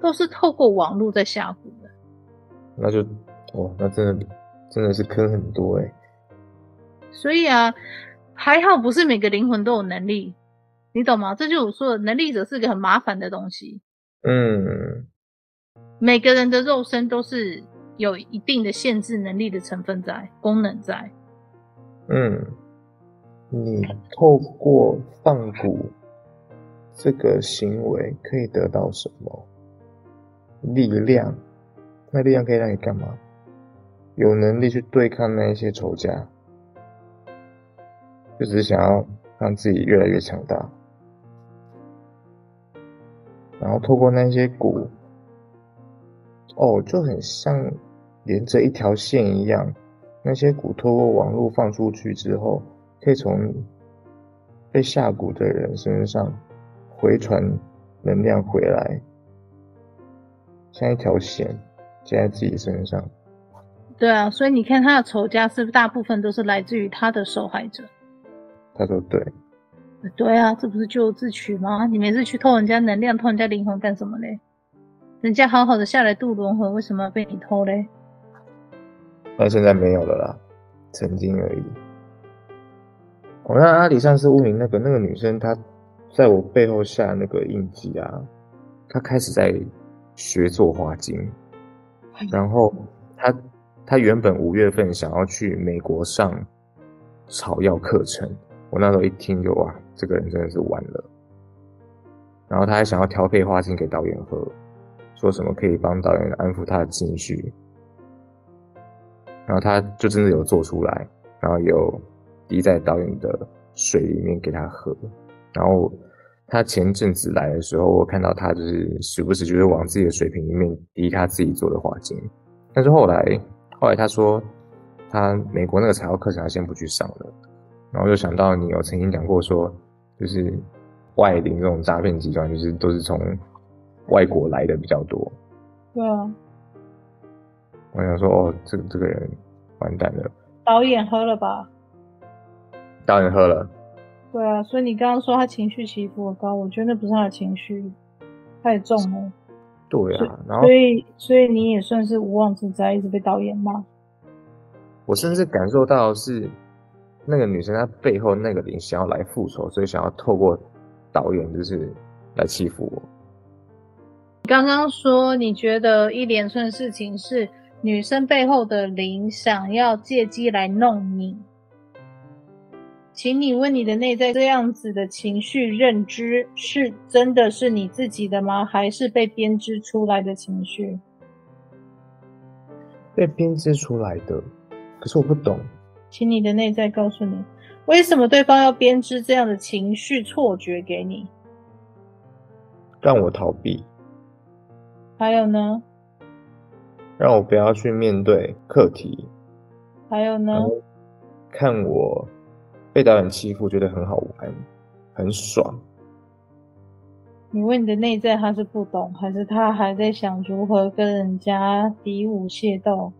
都是透过网络在下蛊的。那就哦，那真的真的是坑很多哎。所以啊，还好不是每个灵魂都有能力，你懂吗？这就是我说的，能力者是个很麻烦的东西。嗯。每个人的肉身都是有一定的限制能力的成分在，功能在。嗯，你透过放蛊这个行为可以得到什么？力量？那力量可以让你干嘛？有能力去对抗那一些仇家，就只是想要让自己越来越强大，然后透过那些蛊。哦，就很像连着一条线一样，那些蛊透过网络放出去之后，可以从被下蛊的人身上回传能量回来，像一条线接在自己身上。对啊，所以你看他的仇家是不是大部分都是来自于他的受害者？他说对，对啊，这不是咎由自取吗？你每次去偷人家能量、偷人家灵魂干什么嘞？人家好好的下来渡轮回，为什么要被你偷嘞？那现在没有了啦，曾经而已。我、哦、那阿里上次问你那个那个女生，她在我背后下那个印记啊，她开始在学做花精，然后她她原本五月份想要去美国上草药课程，我那时候一听就哇，这个人真的是完了。然后他还想要调配花精给导演喝。说什么可以帮导演安抚他的情绪，然后他就真的有做出来，然后有滴在导演的水里面给他喝。然后他前阵子来的时候，我看到他就是时不时就是往自己的水瓶里面滴他自己做的花精。但是后来，后来他说他美国那个材料课程他先不去上了。然后就想到你有曾经讲过说，就是外领这种诈骗集团，就是都是从。外国来的比较多，对啊。我想说，哦，这个这个人完蛋了。导演喝了吧？导演喝了。对啊，所以你刚刚说他情绪起伏很高，我觉得那不是他的情绪，太重了。对啊，然后所以所以你也算是无妄之灾，一直被导演骂。我甚至感受到是那个女生她背后那个灵想要来复仇，所以想要透过导演就是来欺负我。刚刚说你觉得一连串事情是女生背后的灵想要借机来弄你，请你问你的内在，这样子的情绪认知是真的是你自己的吗？还是被编织出来的情绪？被编织出来的，可是我不懂。请你的内在告诉你，为什么对方要编织这样的情绪错觉给你，让我逃避。还有呢？让我不要去面对课题。还有呢？看我被导演欺负，觉得很好玩，很爽。你问你的内在，他是不懂，还是他还在想如何跟人家比武械斗？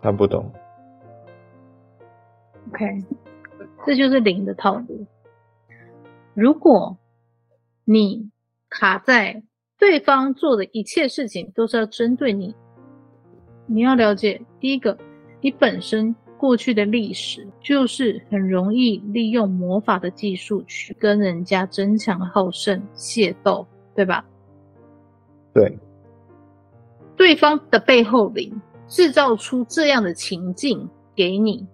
他不懂。OK，这就是零的套路。如果你卡在。对方做的一切事情都是要针对你，你要了解，第一个，你本身过去的历史就是很容易利用魔法的技术去跟人家争强好胜、械斗，对吧？对。对方的背后灵制造出这样的情境给你，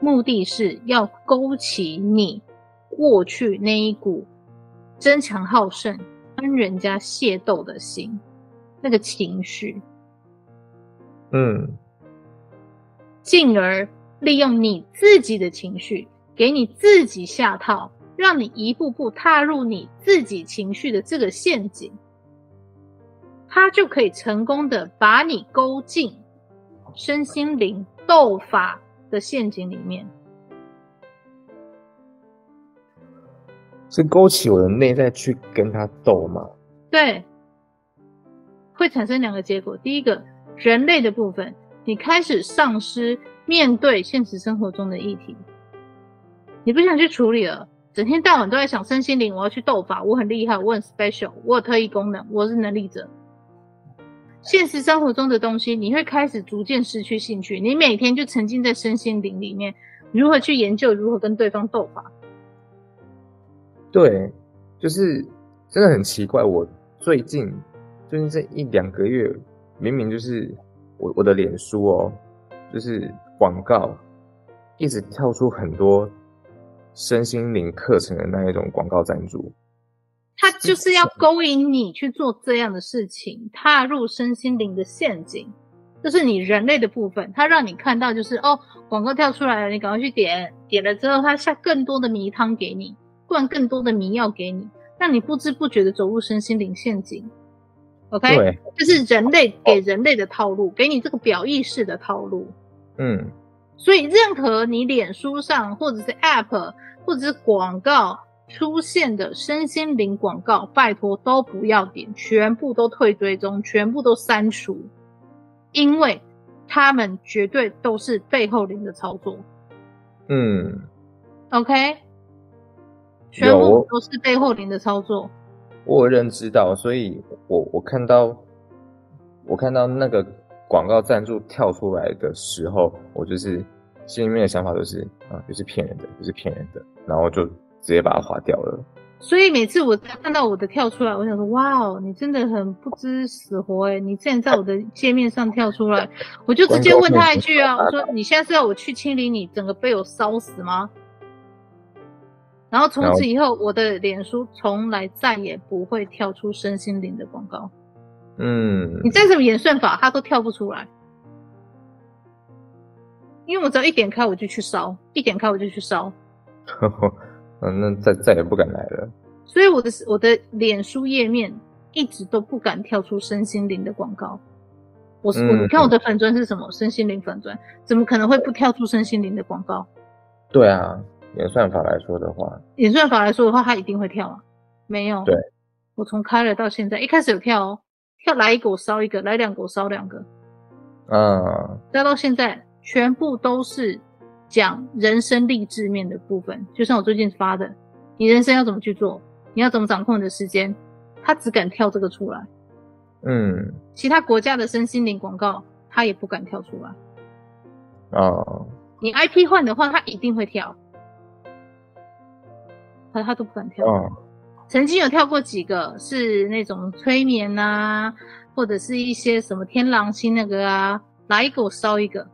目的是要勾起你过去那一股争强好胜。跟人家械斗的心，那个情绪，嗯，进而利用你自己的情绪，给你自己下套，让你一步步踏入你自己情绪的这个陷阱，他就可以成功的把你勾进身心灵斗法的陷阱里面。是勾起我的内在去跟他斗吗？对，会产生两个结果。第一个，人类的部分，你开始丧失面对现实生活中的议题，你不想去处理了，整天到晚都在想身心灵，我要去斗法，我很厉害，我很 special，我有特异功能，我是能力者。现实生活中的东西，你会开始逐渐失去兴趣，你每天就沉浸在身心灵里面，如何去研究，如何跟对方斗法。对，就是真的很奇怪。我最近最近这一两个月，明明就是我我的脸书哦，就是广告一直跳出很多身心灵课程的那一种广告赞助。他就是要勾引你去做这样的事情，踏入身心灵的陷阱。这是你人类的部分，他让你看到就是哦，广告跳出来了，你赶快去点，点了之后他下更多的迷汤给你。灌更多的迷药给你，让你不知不觉的走入身心灵陷阱。OK，对，这是人类给人类的套路，给你这个表意识的套路。嗯，所以任何你脸书上或者是 App 或者是广告出现的身心灵广告，拜托都不要点，全部都退追踪，全部都删除，因为他们绝对都是背后灵的操作。嗯，OK。全部都是背后灵的操作。我有认知到，所以我我看到我看到那个广告赞助跳出来的时候，我就是心里面的想法就是啊，就是骗人的，就是骗人的，然后就直接把它划掉了。所以每次我看到我的跳出来，我想说，哇哦，你真的很不知死活诶，你竟然在我的界面上跳出来，我就直接问他一句啊，我说你现在是要我去清理你整个被我烧死吗？然后从此以后，我的脸书从来再也不会跳出身心灵的广告。嗯，你再怎么演算法，它都跳不出来，因为我只要一点开我就去烧，一点开我就去烧。嗯，那再再也不敢来了。所以我的我的脸书页面一直都不敢跳出身心灵的广告。我是、嗯、你看我的粉专是什么？身心灵粉专，怎么可能会不跳出身心灵的广告？对啊，演算法来说的话，演算法来说的话，它一定会跳啊。没有，对，我从开了到现在，一开始有跳哦，跳来一个我烧一个，来两个我烧两个。嗯，再到现在，全部都是。讲人生励志面的部分，就像我最近发的，你人生要怎么去做，你要怎么掌控你的时间，他只敢跳这个出来。嗯，其他国家的身心灵广告，他也不敢跳出来。哦，你 IP 换的话，他一定会跳，他他都不敢跳。哦，曾经有跳过几个，是那种催眠啊，或者是一些什么天狼星那个啊，来一个我烧一个，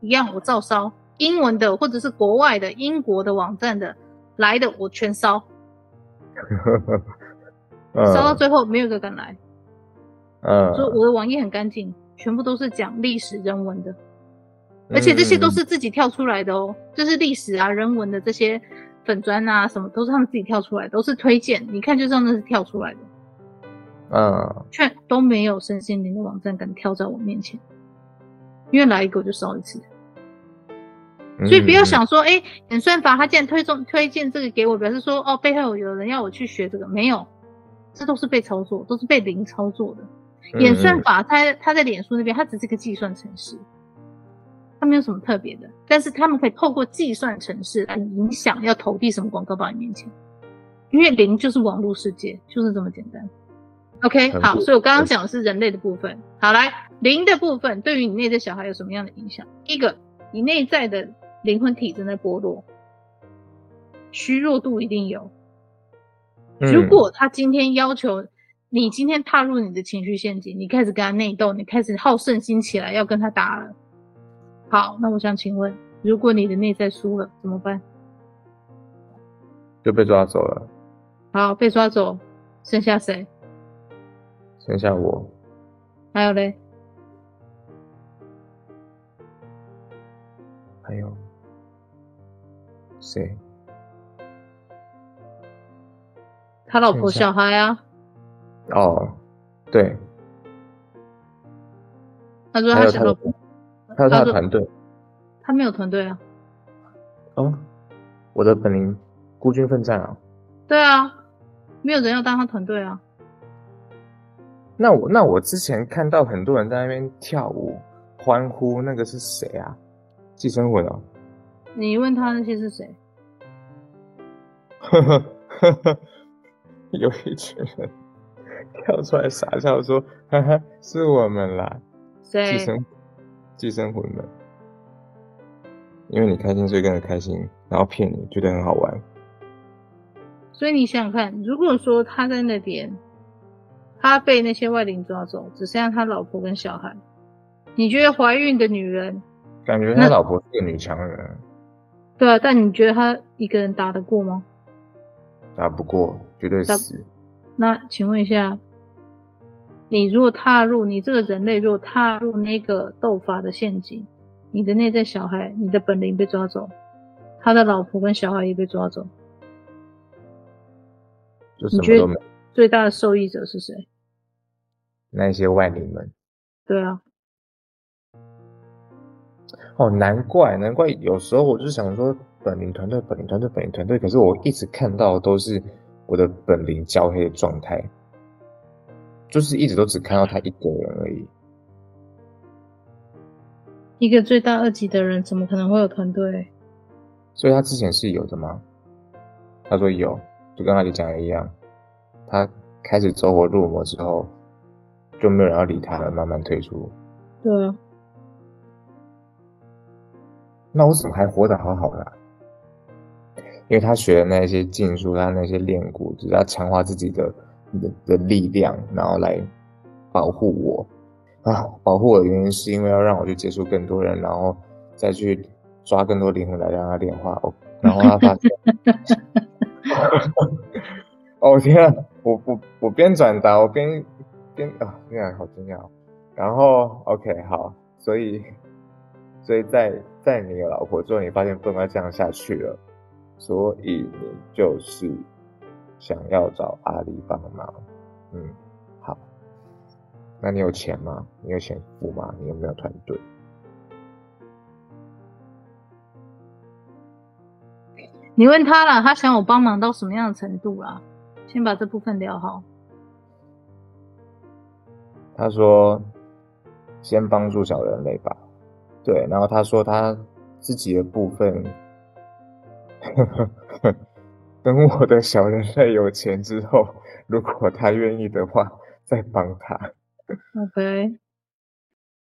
一样我照烧。英文的或者是国外的英国的网站的来的我全烧，烧到最后没有一个敢来。嗯，所以我的网页很干净，全部都是讲历史人文的，而且这些都是自己跳出来的哦，就是历史啊人文的这些粉砖啊什么都是他们自己跳出来的，都是推荐，你看就知道那是跳出来的。嗯，却都没有身心灵的网站敢跳在我面前，因为来一个我就烧一次。所以不要想说，哎、欸，演算法他竟然推送推荐这个给我，表示说，哦，背后有人要我去学这个，没有，这都是被操作，都是被零操作的。演算法它它在脸书那边，它只是个计算程式，它没有什么特别的，但是他们可以透过计算程式来影响要投递什么广告到你面前，因为零就是网络世界，就是这么简单。OK，好，所以我刚刚讲的是人类的部分，好，来零的部分对于你内在小孩有什么样的影响？第一个，你内在的。灵魂体正在剥落，虚弱度一定有。如果他今天要求你今天踏入你的情绪陷阱，你开始跟他内斗，你开始好胜心起来要跟他打了。好，那我想请问，如果你的内在输了怎么办？就被抓走了。好，被抓走，剩下谁？剩下我。还有嘞？还有。谁？他老婆小孩啊？哦，对。他说他小老婆，他有他的团队。他没有团队啊。哦，我的本领孤军奋战啊。对啊，没有人要当他团队啊。那我那我之前看到很多人在那边跳舞欢呼，那个是谁啊？寄生魂啊。你问他那些是谁？呵呵呵呵，有一群人跳出来傻笑说：“哈哈，是我们啦，谁？寄生寄生魂们，因为你开心，所以跟着开心，然后骗你，觉得很好玩。所以你想想看，如果说他在那边，他被那些外灵抓走，只剩下他老婆跟小孩，你觉得怀孕的女人，感觉他老婆是个女强人。”对啊，但你觉得他一个人打得过吗？打不过，绝对死。那请问一下，你如果踏入你这个人类，如果踏入那个斗法的陷阱，你的内在小孩、你的本灵被抓走，他的老婆跟小孩也被抓走，就什么都没。你觉得最大的受益者是谁？那些外灵们。对啊。哦，难怪难怪，有时候我就想说，本灵团队，本灵团队，本灵团队，可是我一直看到都是我的本灵焦黑的状态，就是一直都只看到他一个人而已。一个最大二级的人，怎么可能会有团队？所以他之前是有的吗？他说有，就跟阿里讲的一样，他开始走火入魔之后，就没有人要理他了，慢慢退出。对啊。那我怎么还活得好好的？因为他学的那些禁术，他那些练骨，只是要强化自己的的的力量，然后来保护我啊！保护我的原因是因为要让我去接触更多人，然后再去抓更多灵魂来让他炼化。哦，然后他发现，哦天啊！我我我边转达，我边边啊，天啊，好惊讶！然后 OK 好，所以所以在在你有老婆之后，你发现不能再这样下去了。所以你就是想要找阿里帮忙，嗯，好，那你有钱吗？你有钱付吗？你有没有团队？你问他了，他想我帮忙到什么样的程度啦？先把这部分聊好。他说，先帮助小人类吧。对，然后他说他自己的部分。等我的小人类有钱之后，如果他愿意的话，再帮他。OK。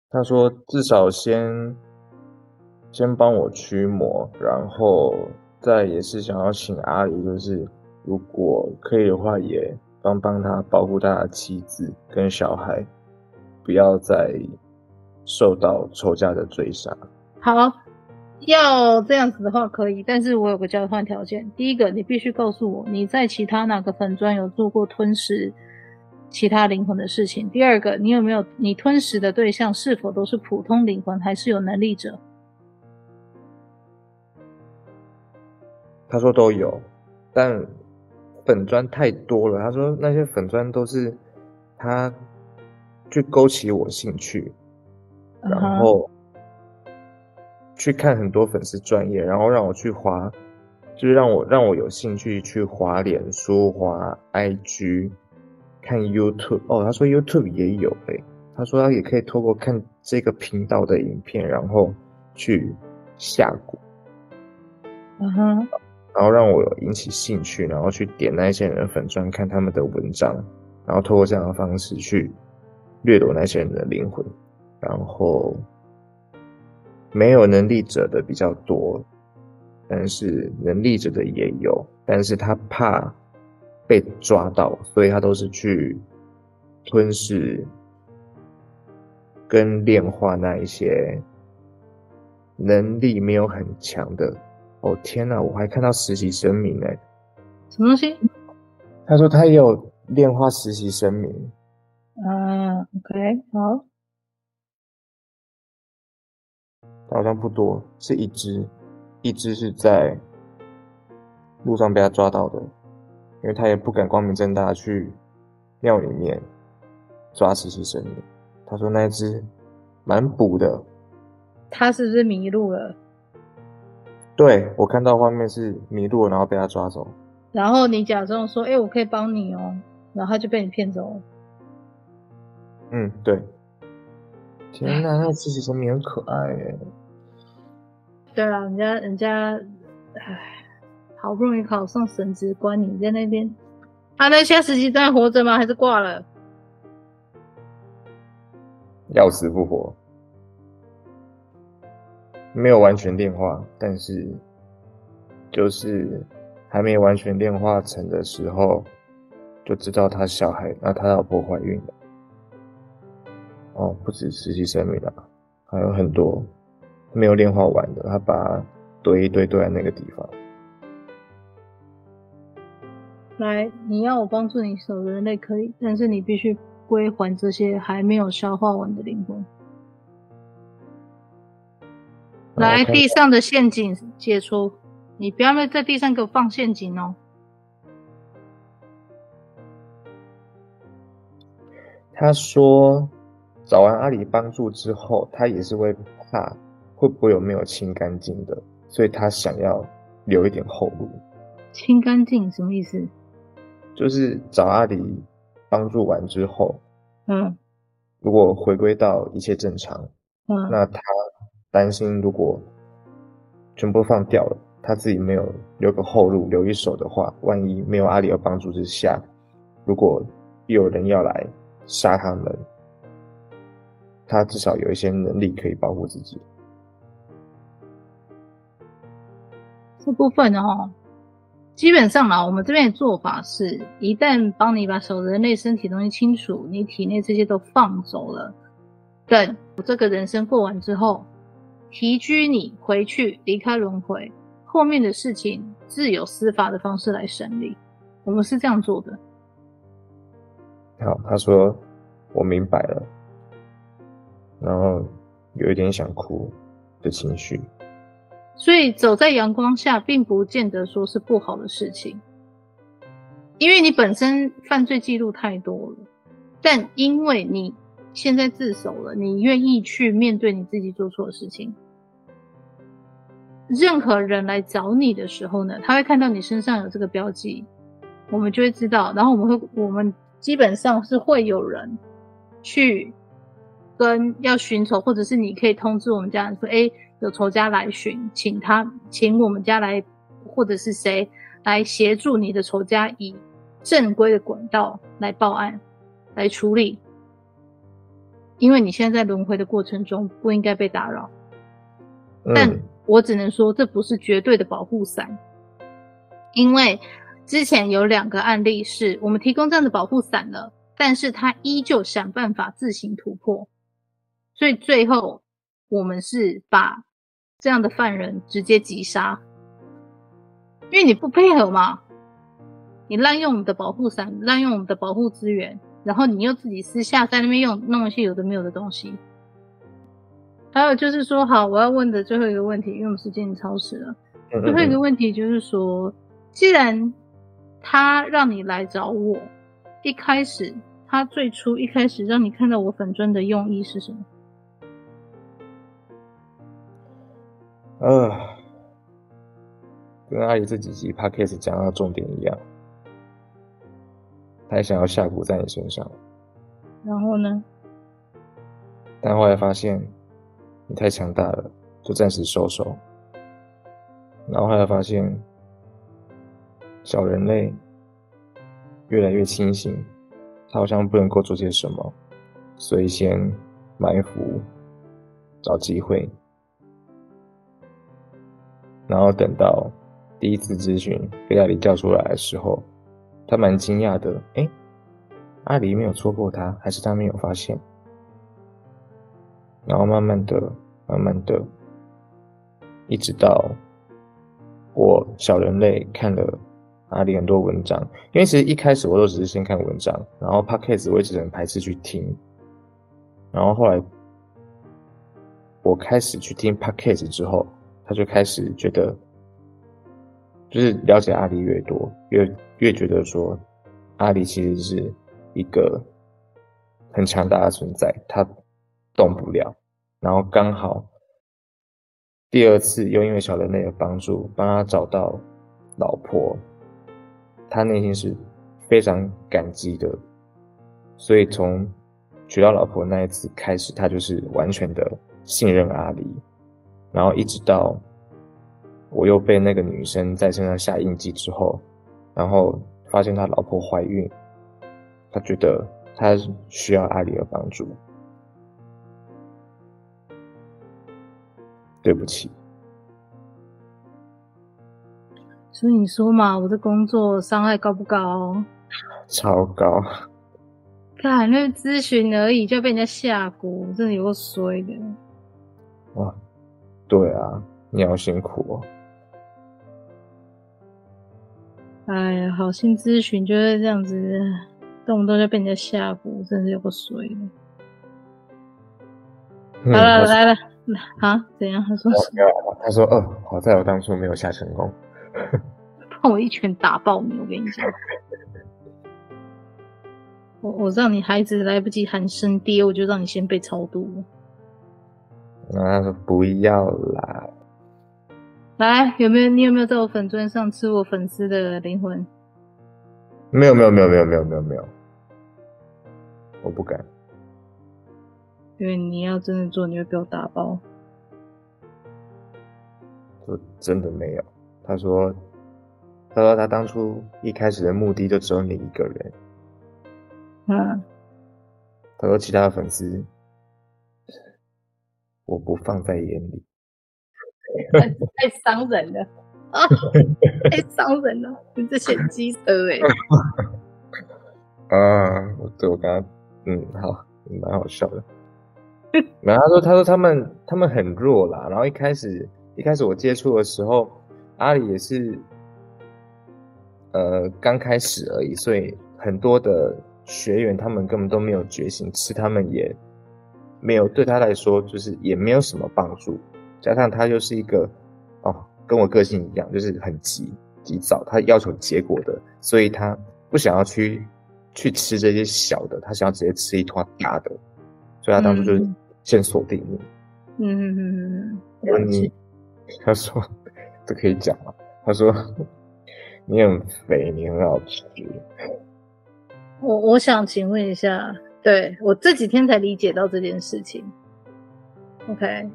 他说至少先先帮我驱魔，然后再也是想要请阿里，就是如果可以的话，也帮帮他保护他的妻子跟小孩，不要再受到仇家的追杀。好。要这样子的话可以，但是我有个交换条件。第一个，你必须告诉我你在其他哪个粉砖有做过吞噬其他灵魂的事情。第二个，你有没有你吞噬的对象是否都是普通灵魂，还是有能力者？他说都有，但粉砖太多了。他说那些粉砖都是他去勾起我兴趣，uh. 然后。去看很多粉丝专业，然后让我去滑，就是让我让我有兴趣去滑脸书、滑 IG、看 YouTube。哦，他说 YouTube 也有诶，他说他也可以透过看这个频道的影片，然后去下蛊。嗯哼、uh，huh. 然后让我有引起兴趣，然后去点那些人的粉专看他们的文章，然后透过这样的方式去掠夺那些人的灵魂，然后。没有能力者的比较多，但是能力者的也有，但是他怕被抓到，所以他都是去吞噬跟炼化那一些能力没有很强的。哦天哪，我还看到实习生命哎，什么东西？他说他也有炼化实习生命。嗯，OK，好。好像不多，是一只，一只是在路上被他抓到的，因为他也不敢光明正大去庙里面抓实习生。他说那一只蛮补的。他是不是迷路了？对，我看到画面是迷路了，然后被他抓走。然后你假装说：“哎、欸，我可以帮你哦。”然后他就被你骗走了。嗯，对。天呐，那个实习生很可爱耶。对啊，人家人家，唉，好不容易考上神职官，你在那边，啊，那现在实习生还活着吗？还是挂了？要死不活，没有完全炼化，但是就是还没完全炼化成的时候，就知道他小孩，那他老婆怀孕了。哦，不止实习生没了，还有很多。没有炼化完的，他把它堆一堆堆在那个地方。来，你要我帮助你守人类可以，但是你必须归还这些还没有消化完的灵魂。来，地上的陷阱解除，你不要在地上给我放陷阱哦。他说，找完阿里帮助之后，他也是会怕。会不会有没有清干净的？所以他想要留一点后路。清干净什么意思？就是找阿里帮助完之后，嗯，如果回归到一切正常，嗯，那他担心如果全部放掉了，他自己没有留个后路，留一手的话，万一没有阿里的帮助之下，如果有人要来杀他们，他至少有一些能力可以保护自己。这部分哦，基本上啊，我们这边的做法是，一旦帮你把手人类身体东西清除，你体内这些都放走了，等这个人生过完之后，提居你回去离开轮回。后面的事情自有司法的方式来审理，我们是这样做的。好，他说我明白了，然后有一点想哭的情绪。所以走在阳光下，并不见得说是不好的事情，因为你本身犯罪记录太多了，但因为你现在自首了，你愿意去面对你自己做错的事情。任何人来找你的时候呢，他会看到你身上有这个标记，我们就会知道。然后我们会，我们基本上是会有人去跟要寻仇，或者是你可以通知我们家人说，哎，有仇家来寻，请他，请我们家来，或者是谁来协助你的仇家，以正规的管道来报案，来处理。因为你现在在轮回的过程中，不应该被打扰，但。嗯我只能说，这不是绝对的保护伞，因为之前有两个案例是我们提供这样的保护伞了，但是他依旧想办法自行突破，所以最后我们是把这样的犯人直接击杀，因为你不配合嘛，你滥用我们的保护伞，滥用我们的保护资源，然后你又自己私下在那边用弄一些有的没有的东西。还有就是说，好，我要问的最后一个问题，因为我们时间已经超时了。最后一个问题就是说，既然他让你来找我，一开始他最初一开始让你看到我粉砖的用意是什么？呃，跟阿姨这几集 podcast 讲到重点一样，他也想要下蛊在你身上。然后呢？但后来发现。你太强大了，就暂时收手。然后后来发现，小人类越来越清醒，他好像不能够做些什么，所以先埋伏，找机会。然后等到第一次咨询被阿里叫出来的时候，他蛮惊讶的，诶，阿里没有戳破他，还是他没有发现？然后慢慢的、慢慢的，一直到我小人类看了阿里很多文章，因为其实一开始我都只是先看文章，然后 Podcast 我一直很排斥去听，然后后来我开始去听 Podcast 之后，他就开始觉得，就是了解阿里越多，越越觉得说阿里其实是一个很强大的存在，他。动不了，然后刚好第二次又因为小人类的帮助，帮他找到老婆，他内心是非常感激的，所以从娶到老婆那一次开始，他就是完全的信任阿里，然后一直到我又被那个女生在身上下印记之后，然后发现他老婆怀孕，他觉得他需要阿里的帮助。对不起，所以你说嘛，我的工作伤害高不高？超高。看，那咨询而已就要被人家下蛊，真的有够衰的。哇，对啊，你好辛苦哦。哎呀，好心咨询就是这样子，动不动就被人家吓唬，真的是有够衰的。嗯、好了，来了。啊？怎样？他说什么？他说：“哦，好在我当初没有下成功，怕我一拳打爆你！我跟你讲，我我让你孩子来不及喊声爹，我就让你先被超度。”然后他说：“不要啦，来，有没有？你有没有在我粉钻上吃我粉丝的灵魂？没有，没有，没有，没有，没有，没有，没有，我不敢。”因为你要真的做，你会被我打包。我真的没有。他说，他说他当初一开始的目的就只有你一个人。嗯。他说其他的粉丝，我不放在眼里。太太伤人了啊！太伤人了，你这些机车哎。啊，我对我刚刚嗯好，蛮好笑的。然后他说他说他们他们很弱啦，然后一开始一开始我接触的时候，阿里也是呃刚开始而已，所以很多的学员他们根本都没有觉醒，吃他们也没有对他来说就是也没有什么帮助。加上他又是一个哦，跟我个性一样，就是很急急躁，他要求结果的，所以他不想要去去吃这些小的，他想要直接吃一坨大的，所以他当初就是先锁定你。嗯嗯嗯嗯，你他说这可以讲吗？他说你很肥，你很好吃。我我想请问一下，对，我这几天才理解到这件事情。OK。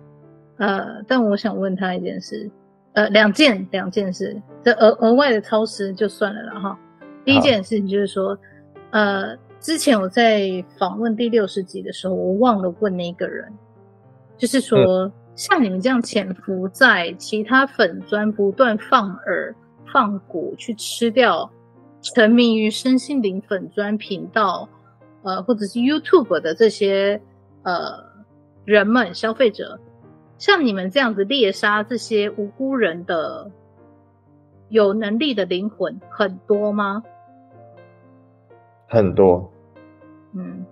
呃，但我想问他一件事，呃，两件两件事，这额额外的超时就算了了哈。第一件事情就是说，呃，之前我在访问第六十集的时候，我忘了问那个人，就是说，嗯、像你们这样潜伏在其他粉砖不断放饵放蛊去吃掉沉迷于身心灵粉砖频道，呃，或者是 YouTube 的这些呃人们消费者。像你们这样子猎杀这些无辜人的有能力的灵魂很多吗？很多。嗯，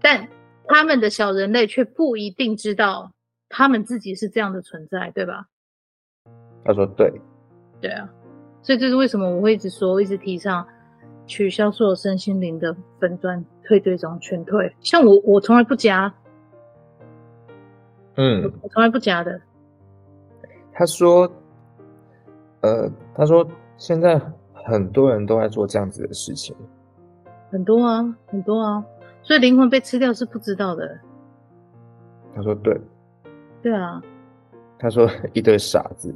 但他们的小人类却不一定知道他们自己是这样的存在，对吧？他说对。对啊，所以这是为什么我会一直说，我一直提倡取消所有身心灵的粉专，退队长全退。像我，我从来不加。嗯，我从来不加的。他说，呃，他说现在很多人都在做这样子的事情，很多啊，很多啊，所以灵魂被吃掉是不知道的。他说对，对啊。他说一堆傻子，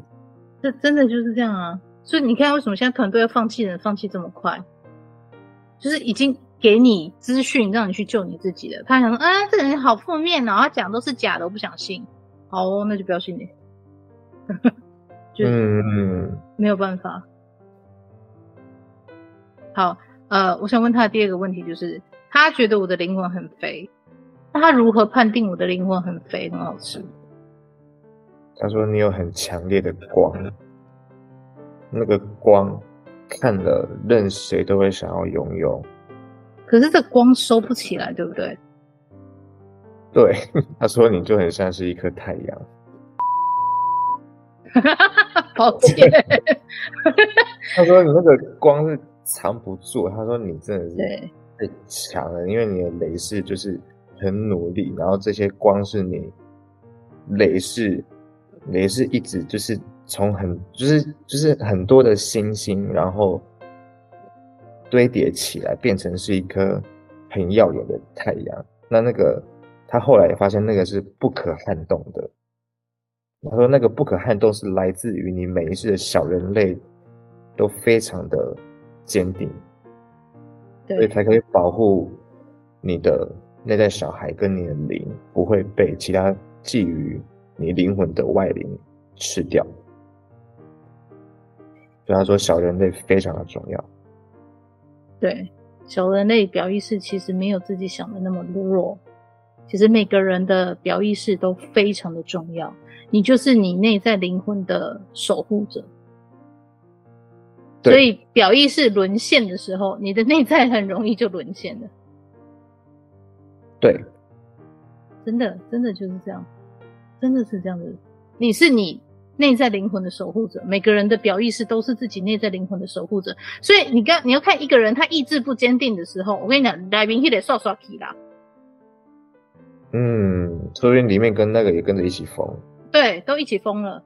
这真的就是这样啊。所以你看，为什么现在团队要放弃人，放弃这么快？就是已经。给你资讯，让你去救你自己了。他想说，啊，这个人好负面哦，他讲都是假的，我不想信。好哦，那就不要信你。就嗯，没有办法。好，呃，我想问他的第二个问题就是，他觉得我的灵魂很肥，那他如何判定我的灵魂很肥很好吃？他说你有很强烈的光，那个光看了任谁都会想要拥有。可是这光收不起来，对不对？对，他说你就很像是一颗太阳。抱歉。他说你那个光是藏不住，他说你真的是太强了，因为你的雷士就是很努力，然后这些光是你雷士，雷士一直就是从很就是就是很多的星星，然后。堆叠起来，变成是一颗很耀眼的太阳。那那个他后来也发现，那个是不可撼动的。他说，那个不可撼动是来自于你每一世的小人类都非常的坚定，所以才可以保护你的内在小孩跟你的灵不会被其他觊觎你灵魂的外灵吃掉。所以他说，小人类非常的重要。对，小人类表意识其实没有自己想的那么弱，其实每个人的表意识都非常的重要。你就是你内在灵魂的守护者，所以表意识沦陷的时候，你的内在很容易就沦陷了。对，真的，真的就是这样，真的是这样子。你是你。内在灵魂的守护者，每个人的表意识都是自己内在灵魂的守护者。所以你刚你要看一个人，他意志不坚定的时候，我跟你讲，来宾得刷刷皮啦。嗯，说不定里面跟那个也跟着一起疯。对，都一起疯了。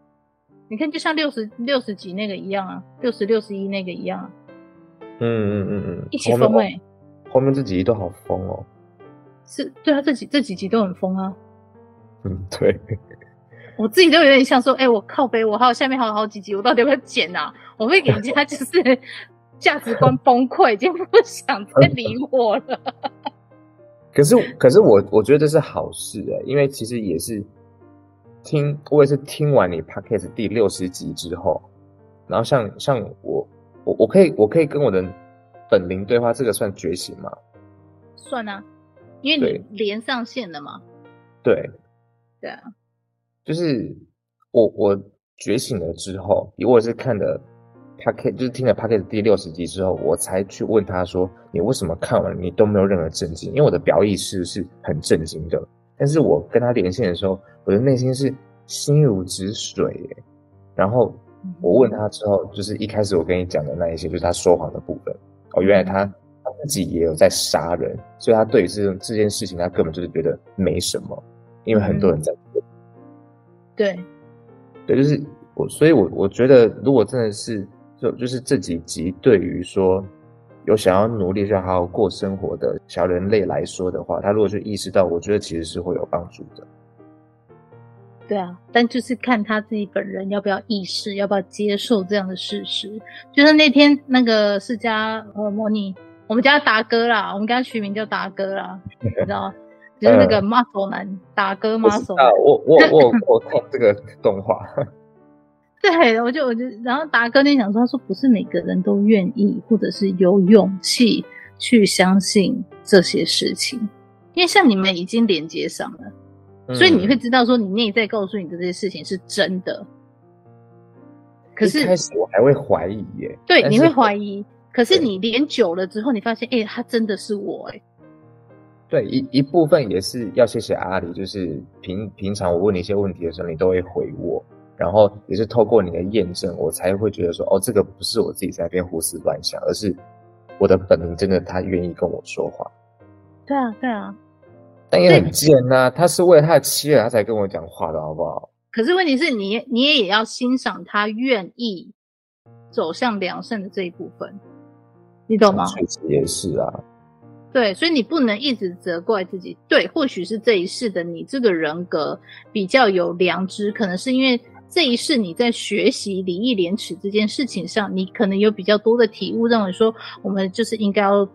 你看，就像六十六十几那个一样啊，六十六十一那个一样啊。嗯嗯嗯嗯，一起疯哎、欸。后面这几集都好疯哦。是，对啊，这几这几集都很疯啊。嗯，对。我自己都有点像说，哎、欸，我靠背，我还有下面还有好几集，我到底要不要剪啊？我会给人家 就是价值观崩溃，已经不想再理我了。可是，可是我我觉得这是好事哎、欸，因为其实也是听，我也是听完你 Podcast 第六十集之后，然后像像我我我可以我可以跟我的本灵对话，这个算觉醒吗？算啊，因为你连上线了嘛。对。对啊。就是我我觉醒了之后，我也是看的 packet，就是听了 packet 第六十集之后，我才去问他说：“你为什么看完你都没有任何震惊？”因为我的表意识是很震惊的，但是我跟他连线的时候，我的内心是心如止水耶。然后我问他之后，就是一开始我跟你讲的那一些，就是他说谎的部分哦，原来他他自己也有在杀人，所以他对于这这件事情，他根本就是觉得没什么，因为很多人在。对，对，就是我，所以我我觉得，如果真的是就就是这几集，对于说有想要努力、去好好过生活的小人类来说的话，他如果就意识到，我觉得其实是会有帮助的。对啊，但就是看他自己本人要不要意识，要不要接受这样的事实。就是那天那个释迦呃摩尼，我们家达哥啦，我们给他取名叫达哥啦，你知道吗？就是那个 muscle 男、嗯、打歌 muscle 啊，我我我我看这个动画，对，我就我就然后达哥那想说，他说不是每个人都愿意或者是有勇气去相信这些事情，因为像你们已经连接上了，嗯、所以你会知道说你内在告诉你的这些事情是真的。可是开始我还会怀疑耶，对，你会怀疑，可是你连久了之后，你发现，哎、欸，他真的是我，哎。对，一一部分也是要谢谢阿里，就是平平常我问你一些问题的时候，你都会回我，然后也是透过你的验证，我才会觉得说，哦，这个不是我自己在那边胡思乱想，而是我的本名真的他愿意跟我说话。对啊，对啊，但也很贱呐、啊，他是为了他的妻儿他才跟我讲话的，好不好？可是问题是你，你也也要欣赏他愿意走向良善的这一部分，你懂吗？确实也是啊。对，所以你不能一直责怪自己。对，或许是这一世的你这个人格比较有良知，可能是因为这一世你在学习礼义廉耻这件事情上，你可能有比较多的体悟，认为说我们就是应该要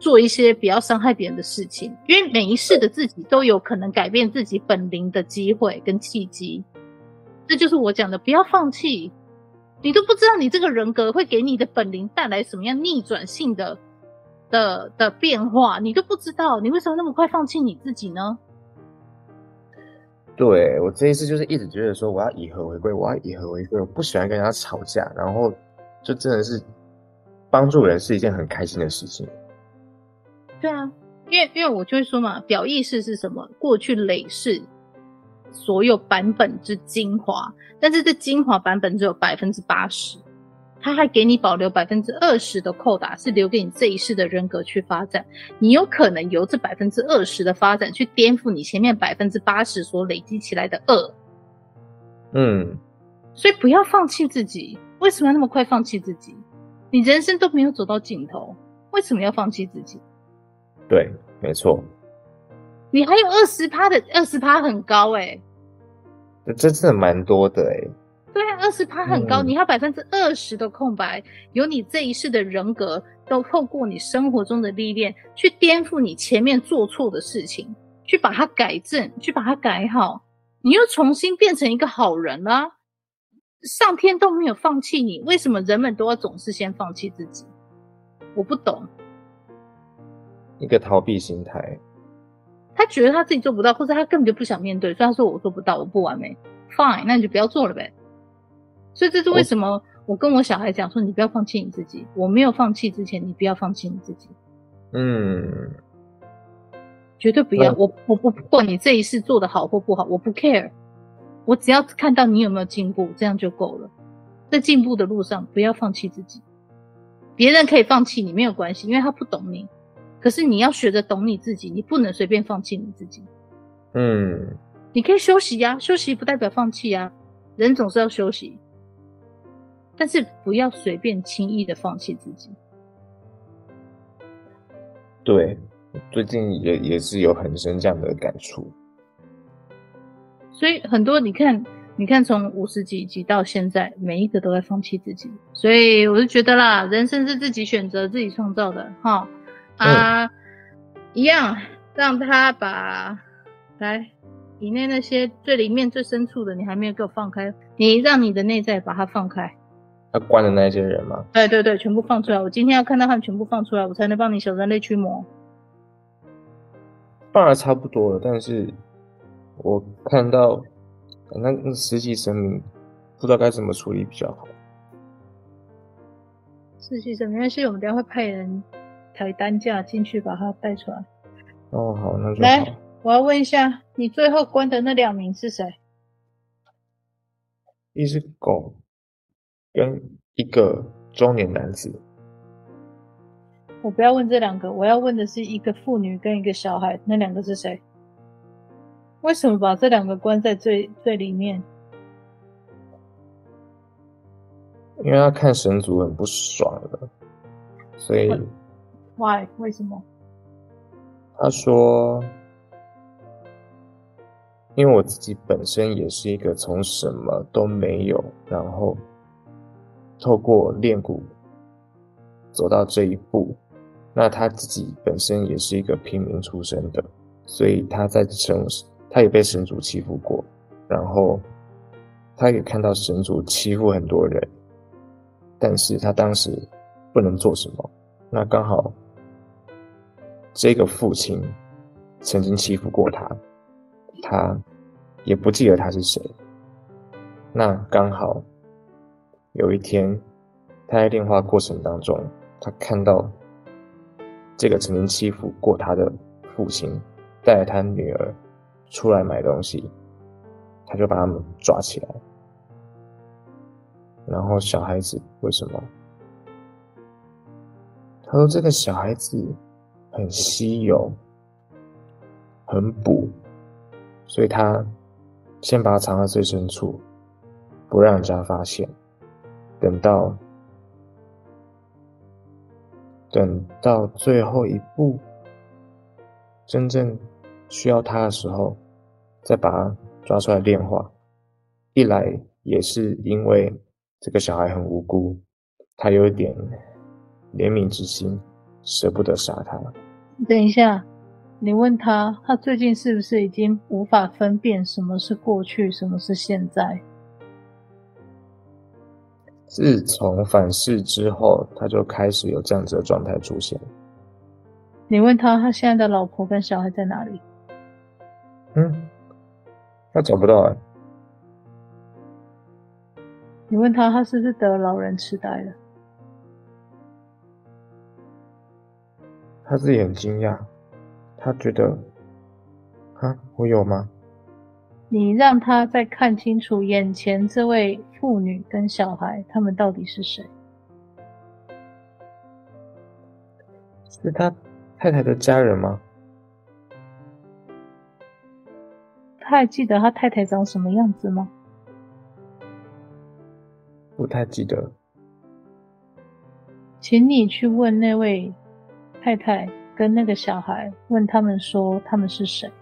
做一些比较伤害别人的事情，因为每一世的自己都有可能改变自己本灵的机会跟契机。这就是我讲的，不要放弃。你都不知道你这个人格会给你的本灵带来什么样逆转性的。的的变化，你都不知道，你为什么那么快放弃你自己呢？对，我这一次就是一直觉得说，我要以和为贵，我要以和为贵，我不喜欢跟人家吵架，然后就真的是帮助人是一件很开心的事情。对啊，因为因为我就会说嘛，表意识是什么？过去累世所有版本之精华，但是这精华版本只有百分之八十。他还给你保留百分之二十的扣打，是留给你这一世的人格去发展。你有可能由这百分之二十的发展去颠覆你前面百分之八十所累积起来的恶。嗯，所以不要放弃自己。为什么要那么快放弃自己？你人生都没有走到尽头，为什么要放弃自己？对，没错。你还有二十趴的二十趴很高哎、欸，这真的蛮多的哎、欸。对啊，二十趴很高，嗯、你还有百分之二十的空白，有你这一世的人格都透过你生活中的历练去颠覆你前面做错的事情，去把它改正，去把它改好，你又重新变成一个好人了、啊。上天都没有放弃你，为什么人们都要总是先放弃自己？我不懂。一个逃避心态，他觉得他自己做不到，或者他根本就不想面对，所以他说我做不到，我不完美。Fine，那你就不要做了呗。所以这是为什么我跟我小孩讲说，你不要放弃你自己。我没有放弃之前，你不要放弃你自己。嗯，绝对不要。我我不管你这一世做的好或不好，我不 care。我只要看到你有没有进步，这样就够了。在进步的路上，不要放弃自己。别人可以放弃你没有关系，因为他不懂你。可是你要学着懂你自己，你不能随便放弃你自己。嗯，你可以休息呀，休息不代表放弃呀。人总是要休息。但是不要随便轻易的放弃自己。对，最近也也是有很深这样的感触。所以很多你看，你看从五十几集到现在，每一个都在放弃自己。所以我就觉得啦，人生是自己选择、自己创造的，哈啊，嗯、一样让他把来里面那些最里面最深处的，你还没有给我放开，你让你的内在把它放开。他关的那些人吗？对对对，全部放出来。我今天要看到他们全部放出来，我才能帮你小人类驱魔。放的差不多了，但是我看到那那实际生命，不知道该怎么处理比较好。实际生命，没关系，我们等下会派人抬担架进去把它带出来。哦，好，那就好。来，我要问一下，你最后关的那两名是谁？一只狗。跟一个中年男子，我不要问这两个，我要问的是一个妇女跟一个小孩，那两个是谁？为什么把这两个关在最最里面？因为他看神族很不爽了，所以。Why？为什么？他说：“因为我自己本身也是一个从什么都没有，然后。”透过练蛊走到这一步，那他自己本身也是一个平民出身的，所以他在神，他也被神族欺负过，然后他也看到神族欺负很多人，但是他当时不能做什么。那刚好这个父亲曾经欺负过他，他也不记得他是谁。那刚好。有一天，他在电话过程当中，他看到这个曾经欺负过他的父亲带着他女儿出来买东西，他就把他们抓起来。然后小孩子为什么？他说这个小孩子很稀有，很补，所以他先把他藏在最深处，不让人家发现。等到，等到最后一步，真正需要他的时候，再把他抓出来炼化。一来也是因为这个小孩很无辜，他有一点怜悯之心，舍不得杀他。等一下，你问他，他最近是不是已经无法分辨什么是过去，什么是现在？自从反噬之后，他就开始有这样子的状态出现。你问他，他现在的老婆跟小孩在哪里？嗯，他找不到啊。你问他，他是不是得老人痴呆了？他自己很惊讶，他觉得，啊，我有吗？你让他再看清楚眼前这位妇女跟小孩，他们到底是谁？是他太太的家人吗？他还记得他太太长什么样子吗？不太记得。请你去问那位太太跟那个小孩，问他们说他们是谁。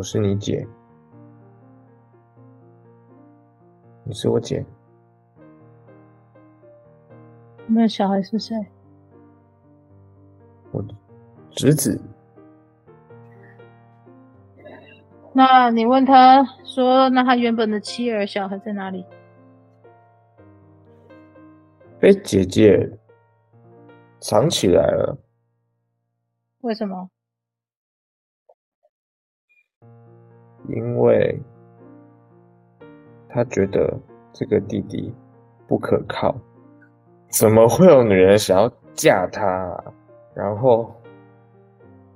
我是你姐，你是我姐。那小孩是谁？我侄子。那你问他说，那他原本的妻儿小孩在哪里？被姐姐藏起来了。为什么？因为他觉得这个弟弟不可靠，怎么会有女人想要嫁他啊？然后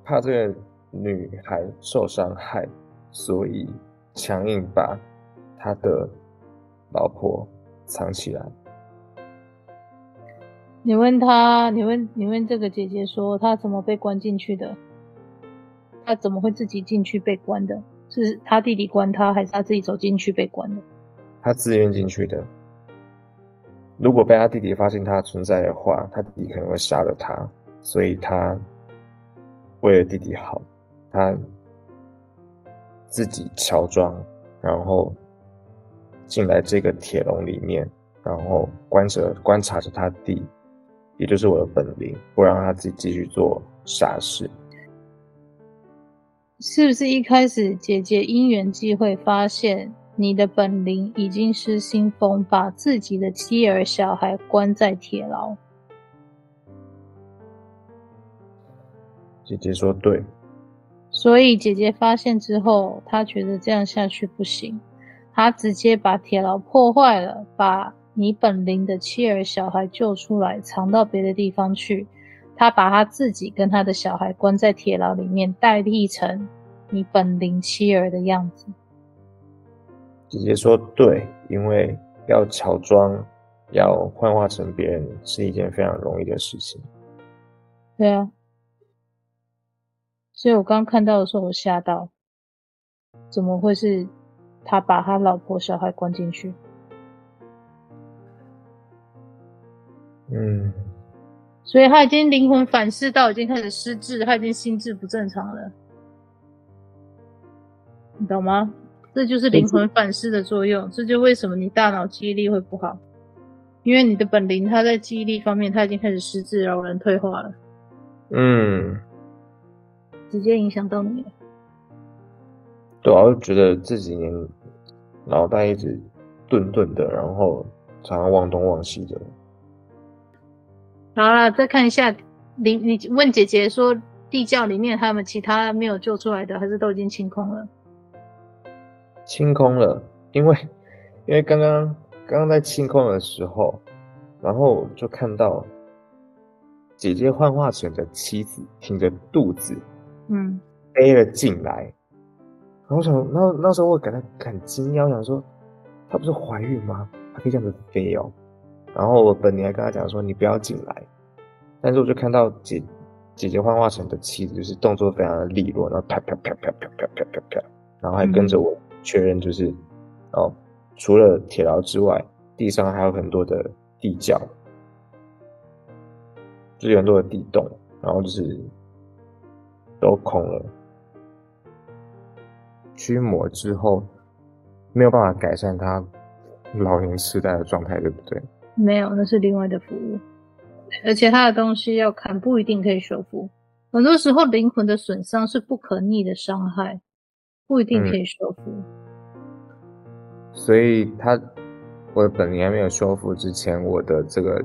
怕这个女孩受伤害，所以强硬把他的老婆藏起来。你问他，你问你问这个姐姐说，他怎么被关进去的？他怎么会自己进去被关的？是他弟弟关他，还是他自己走进去被关的？他自愿进去的。如果被他弟弟发现他存在的话，他弟弟可能会杀了他，所以他为了弟弟好，他自己乔装，然后进来这个铁笼里面，然后观着观察着他弟，也就是我的本灵，不让他自己继续做傻事。是不是一开始姐姐因缘际会发现你的本灵已经失心疯，把自己的妻儿小孩关在铁牢？姐姐说对。所以姐姐发现之后，她觉得这样下去不行，她直接把铁牢破坏了，把你本灵的妻儿小孩救出来，藏到别的地方去。他把他自己跟他的小孩关在铁牢里面，代替成你本灵妻儿的样子。姐姐说对，因为要乔装，要幻化成别人是一件非常容易的事情。对啊，所以我刚看到的时候，我吓到，怎么会是他把他老婆小孩关进去？嗯。所以他已经灵魂反噬到已经开始失智，他已经心智不正常了，你懂吗？这就是灵魂反噬的作用。这就为什么你大脑记忆力会不好，因为你的本灵他在记忆力方面他已经开始失智，老人退化了。嗯，直接影响到你了。对啊，我就觉得这几年脑袋一直顿顿的，然后常常忘东忘西的。好了，再看一下，你你问姐姐说，地窖里面还有没有其他没有救出来的，还是都已经清空了？清空了，因为 因为刚刚刚刚在清空的时候，然后就看到姐姐幻化成的妻子挺着肚子，嗯，飞了进来，然后我想，那那时候我感到很惊讶，我想说，她不是怀孕吗？她可以这样子飞哦。然后我本灵还跟他讲说：“你不要进来。”但是我就看到姐姐姐幻化成的妻子，就是动作非常的利落，然后啪啪啪啪啪啪啪啪啪，然后还跟着我确认，就是、嗯、哦，除了铁牢之外，地上还有很多的地窖，就是很多的地洞，然后就是都空了。驱魔之后没有办法改善他老年痴呆的状态，对不对？没有，那是另外的服务，而且他的东西要看，不一定可以修复。很多时候灵魂的损伤是不可逆的伤害，不一定可以修复。嗯。所以他，我的本灵还没有修复之前，我的这个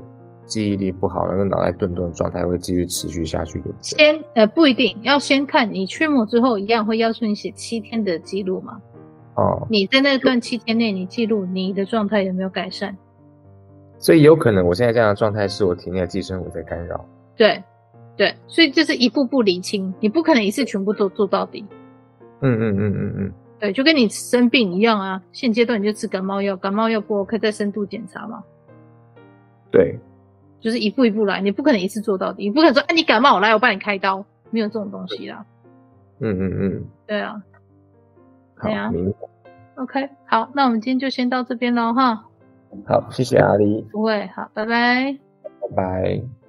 记忆力不好，那个脑袋钝钝的状态会继续持续下去的。先，呃，不一定要先看你驱魔之后，一样会要求你写七天的记录嘛。哦。你在那段七天内，你记录你的状态有没有改善？所以有可能我现在这样的状态是我体内的寄生物在干扰。对，对，所以就是一步步厘清，你不可能一次全部都做到底。嗯嗯嗯嗯嗯。对，就跟你生病一样啊，现阶段你就吃感冒药，感冒药不 OK 再深度检查嘛。对，就是一步一步来，你不可能一次做到底，你不可能说，哎，你感冒我来，我帮你开刀，没有这种东西啦。嗯嗯嗯。对啊。好，明白。OK，好，那我们今天就先到这边喽，哈。好，谢谢阿狸。不会，好，拜拜。拜拜。